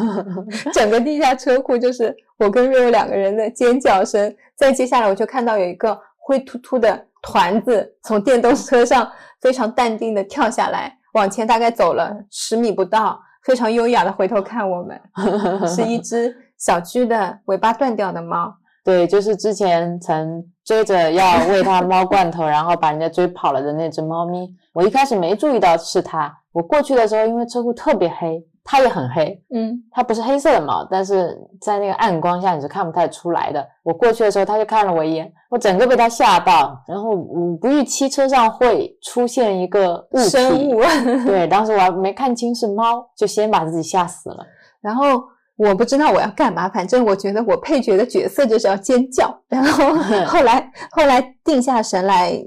整个地下车库就是我跟 Rio 两个人的尖叫声。再接下来，我就看到有一个灰秃秃的。团子从电动车上非常淡定的跳下来，往前大概走了十米不到，非常优雅的回头看我们，是一只小区的尾巴断掉的猫。对，就是之前曾追着要喂它猫罐头，然后把人家追跑了的那只猫咪。我一开始没注意到是它，我过去的时候，因为车库特别黑。它也很黑，嗯，它不是黑色的毛，但是在那个暗光下你是看不太出来的。我过去的时候，它就看了我一眼，我整个被它吓到，然后我不预期车上会出现一个物生物，对，当时我还没看清是猫，就先把自己吓死了。然后我不知道我要干嘛，反正我觉得我配角的角色就是要尖叫。然后 后来后来定下神来，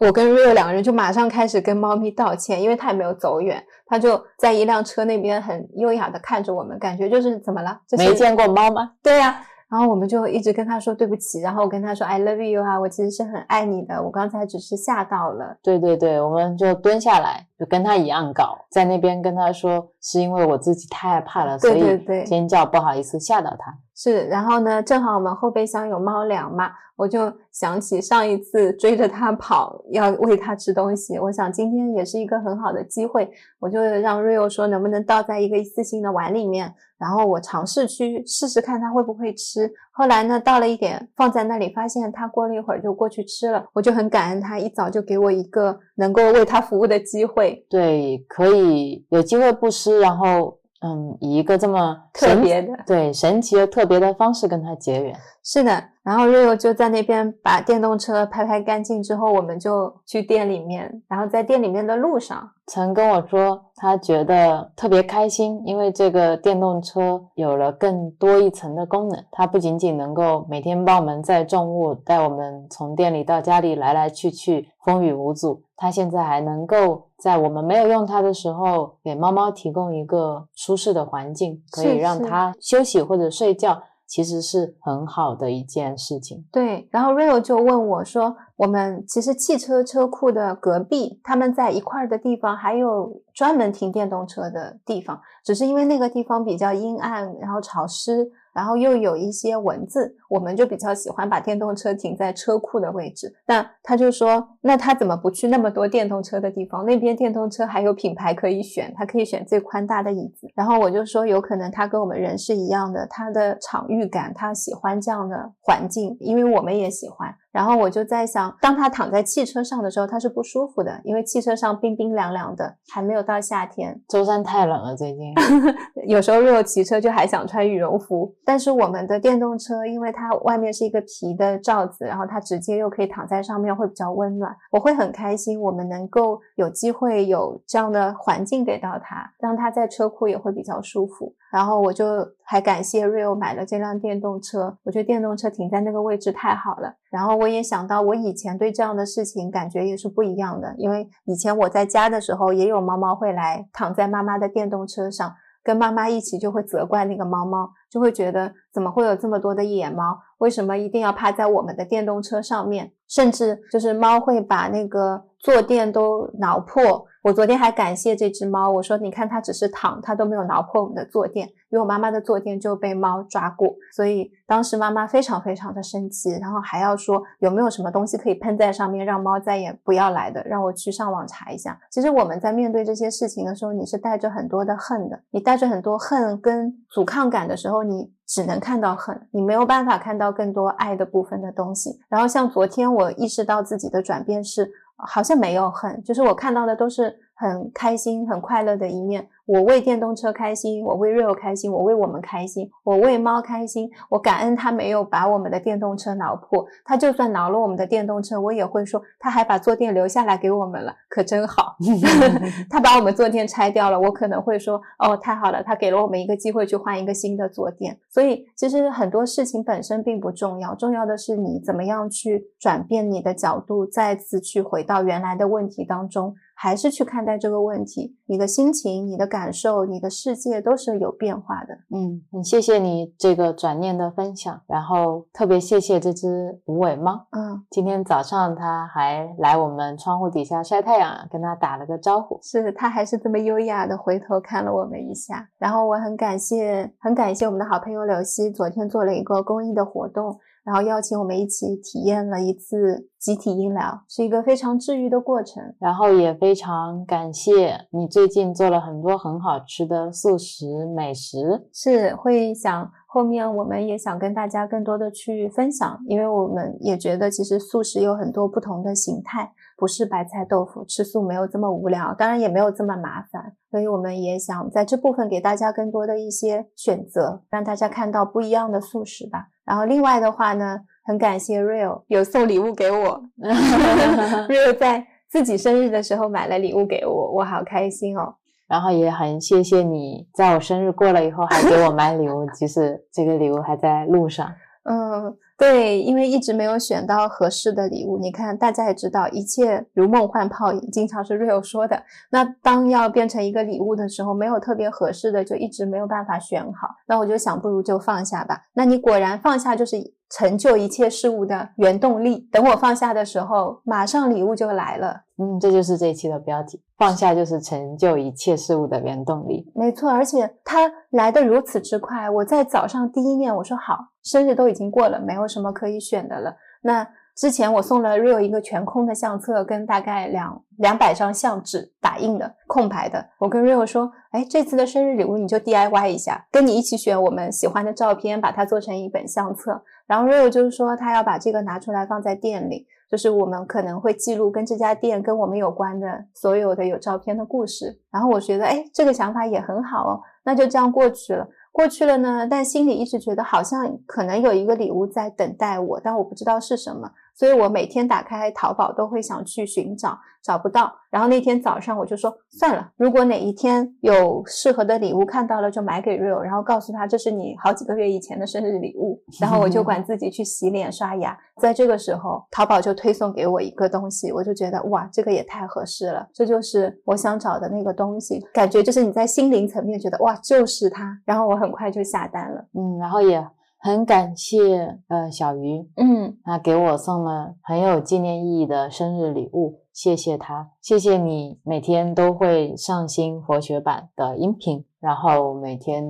我跟 Rio 两个人就马上开始跟猫咪道歉，因为它也没有走远。它就在一辆车那边很优雅的看着我们，感觉就是怎么了？没见过猫吗？对呀。然后我们就一直跟他说对不起，然后我跟他说 I love you 啊，我其实是很爱你的，我刚才只是吓到了。对对对，我们就蹲下来，就跟他一样搞，在那边跟他说是因为我自己太害怕了，所以尖叫，不好意思吓到他。是，然后呢，正好我们后备箱有猫粮嘛。我就想起上一次追着它跑，要喂它吃东西。我想今天也是一个很好的机会，我就让 Rio 说能不能倒在一个一次性的碗里面，然后我尝试去试试看它会不会吃。后来呢，倒了一点放在那里，发现它过了一会儿就过去吃了。我就很感恩它一早就给我一个能够为它服务的机会。对，可以有机会不吃，然后。嗯，以一个这么特别的、对神奇又特别的方式跟他结缘。是的，然后 Rio 就在那边把电动车拍拍干净之后，我们就去店里面，然后在店里面的路上，曾跟我说他觉得特别开心，因为这个电动车有了更多一层的功能，它不仅仅能够每天帮我们载重物，带我们从店里到家里来来去去，风雨无阻。它现在还能够在我们没有用它的时候，给猫猫提供一个舒适的环境，可以让它休息或者睡觉。其实是很好的一件事情。对，然后 Rio 就问我说：“我们其实汽车车库的隔壁，他们在一块儿的地方还有专门停电动车的地方，只是因为那个地方比较阴暗，然后潮湿。”然后又有一些蚊子，我们就比较喜欢把电动车停在车库的位置。那他就说，那他怎么不去那么多电动车的地方？那边电动车还有品牌可以选，他可以选最宽大的椅子。然后我就说，有可能他跟我们人是一样的，他的场域感，他喜欢这样的环境，因为我们也喜欢。然后我就在想，当他躺在汽车上的时候，他是不舒服的，因为汽车上冰冰凉凉的，还没有到夏天。舟山太冷了，最近 有时候如果骑车就还想穿羽绒服。但是我们的电动车，因为它外面是一个皮的罩子，然后它直接又可以躺在上面，会比较温暖。我会很开心，我们能够有机会有这样的环境给到他，让他在车库也会比较舒服。然后我就还感谢 Rio 买了这辆电动车，我觉得电动车停在那个位置太好了。然后我也想到，我以前对这样的事情感觉也是不一样的，因为以前我在家的时候，也有猫猫会来躺在妈妈的电动车上，跟妈妈一起就会责怪那个猫猫，就会觉得怎么会有这么多的野猫，为什么一定要趴在我们的电动车上面？甚至就是猫会把那个坐垫都挠破。我昨天还感谢这只猫，我说你看它只是躺，它都没有挠破我们的坐垫，因为我妈妈的坐垫就被猫抓过，所以当时妈妈非常非常的生气，然后还要说有没有什么东西可以喷在上面，让猫再也不要来的，让我去上网查一下。其实我们在面对这些事情的时候，你是带着很多的恨的，你带着很多恨跟阻抗感的时候，你只能看到恨，你没有办法看到更多爱的部分的东西。然后像昨天我意识到自己的转变是。好像没有很，就是我看到的都是很开心、很快乐的一面。我为电动车开心，我为 Rio 开心，我为我们开心，我为猫开心。我感恩它没有把我们的电动车挠破，它就算挠了我们的电动车，我也会说他还把坐垫留下来给我们了，可真好。他把我们坐垫拆掉了，我可能会说哦，太好了，他给了我们一个机会去换一个新的坐垫。所以其实很多事情本身并不重要，重要的是你怎么样去转变你的角度，再次去回到原来的问题当中。还是去看待这个问题，你的心情、你的感受、你的世界都是有变化的。嗯，很谢谢你这个转念的分享，然后特别谢谢这只无尾猫。嗯，今天早上它还来我们窗户底下晒太阳，跟它打了个招呼。是，它还是这么优雅的回头看了我们一下。然后我很感谢，很感谢我们的好朋友柳溪，昨天做了一个公益的活动。然后邀请我们一起体验了一次集体音疗，是一个非常治愈的过程。然后也非常感谢你最近做了很多很好吃的素食美食，是会想后面我们也想跟大家更多的去分享，因为我们也觉得其实素食有很多不同的形态，不是白菜豆腐，吃素没有这么无聊，当然也没有这么麻烦，所以我们也想在这部分给大家更多的一些选择，让大家看到不一样的素食吧。然后另外的话呢，很感谢 Real 有送礼物给我，Real 在自己生日的时候买了礼物给我，我好开心哦。然后也很谢谢你在我生日过了以后还给我买礼物，即使这个礼物还在路上。嗯。对，因为一直没有选到合适的礼物。你看，大家也知道，一切如梦幻泡影，经常是 Rio 说的。那当要变成一个礼物的时候，没有特别合适的，就一直没有办法选好。那我就想，不如就放下吧。那你果然放下，就是成就一切事物的原动力。等我放下的时候，马上礼物就来了。嗯，这就是这一期的标题：放下就是成就一切事物的原动力。没错，而且它来的如此之快。我在早上第一念，我说好，生日都已经过了，没有什么可以选的了。那之前我送了 Rio 一个全空的相册，跟大概两两百张相纸打印的空白的。我跟 Rio 说，哎，这次的生日礼物你就 DIY 一下，跟你一起选我们喜欢的照片，把它做成一本相册。然后 Rio 就是说，他要把这个拿出来放在店里。就是我们可能会记录跟这家店跟我们有关的所有的有照片的故事，然后我觉得，哎，这个想法也很好哦，那就这样过去了。过去了呢，但心里一直觉得好像可能有一个礼物在等待我，但我不知道是什么。所以我每天打开淘宝都会想去寻找，找不到。然后那天早上我就说算了，如果哪一天有适合的礼物看到了，就买给 Real，然后告诉他这是你好几个月以前的生日礼物。然后我就管自己去洗脸刷牙。在这个时候，淘宝就推送给我一个东西，我就觉得哇，这个也太合适了，这就是我想找的那个东西。感觉就是你在心灵层面觉得哇，就是它。然后我很快就下单了，嗯，然后也。很感谢呃小鱼，嗯，他给我送了很有纪念意义的生日礼物，谢谢他，谢谢你每天都会上新佛学版的音频，然后每天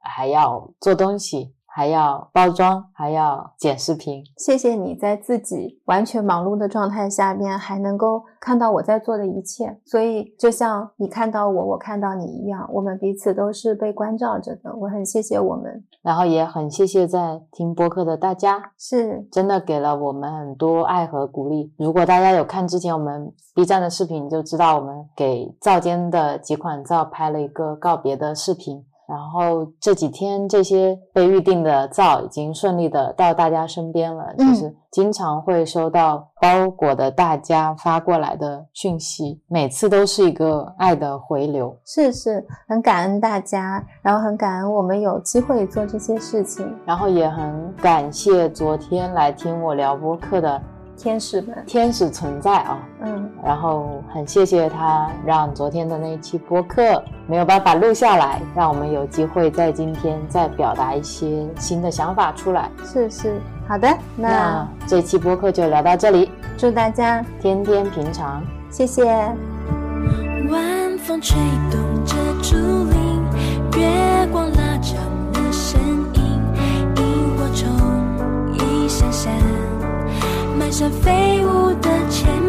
还要做东西。还要包装，还要剪视频。谢谢你在自己完全忙碌的状态下面，还能够看到我在做的一切。所以，就像你看到我，我看到你一样，我们彼此都是被关照着的。我很谢谢我们，然后也很谢谢在听播客的大家，是真的给了我们很多爱和鼓励。如果大家有看之前我们 B 站的视频，就知道我们给灶间的几款灶拍了一个告别的视频。然后这几天这些被预定的皂已经顺利的到大家身边了，就是经常会收到包裹的大家发过来的讯息，每次都是一个爱的回流。是是，很感恩大家，然后很感恩我们有机会做这些事情，然后也很感谢昨天来听我聊播客的。天使们，天使存在啊，嗯，然后很谢谢他，让昨天的那一期播客没有办法录下来，让我们有机会在今天再表达一些新的想法出来。是是，好的，那这期播客就聊到这里，祝大家天天平常，谢谢。晚风吹动着竹林，月光拉长了身影，萤火虫一闪闪。像飞舞的前。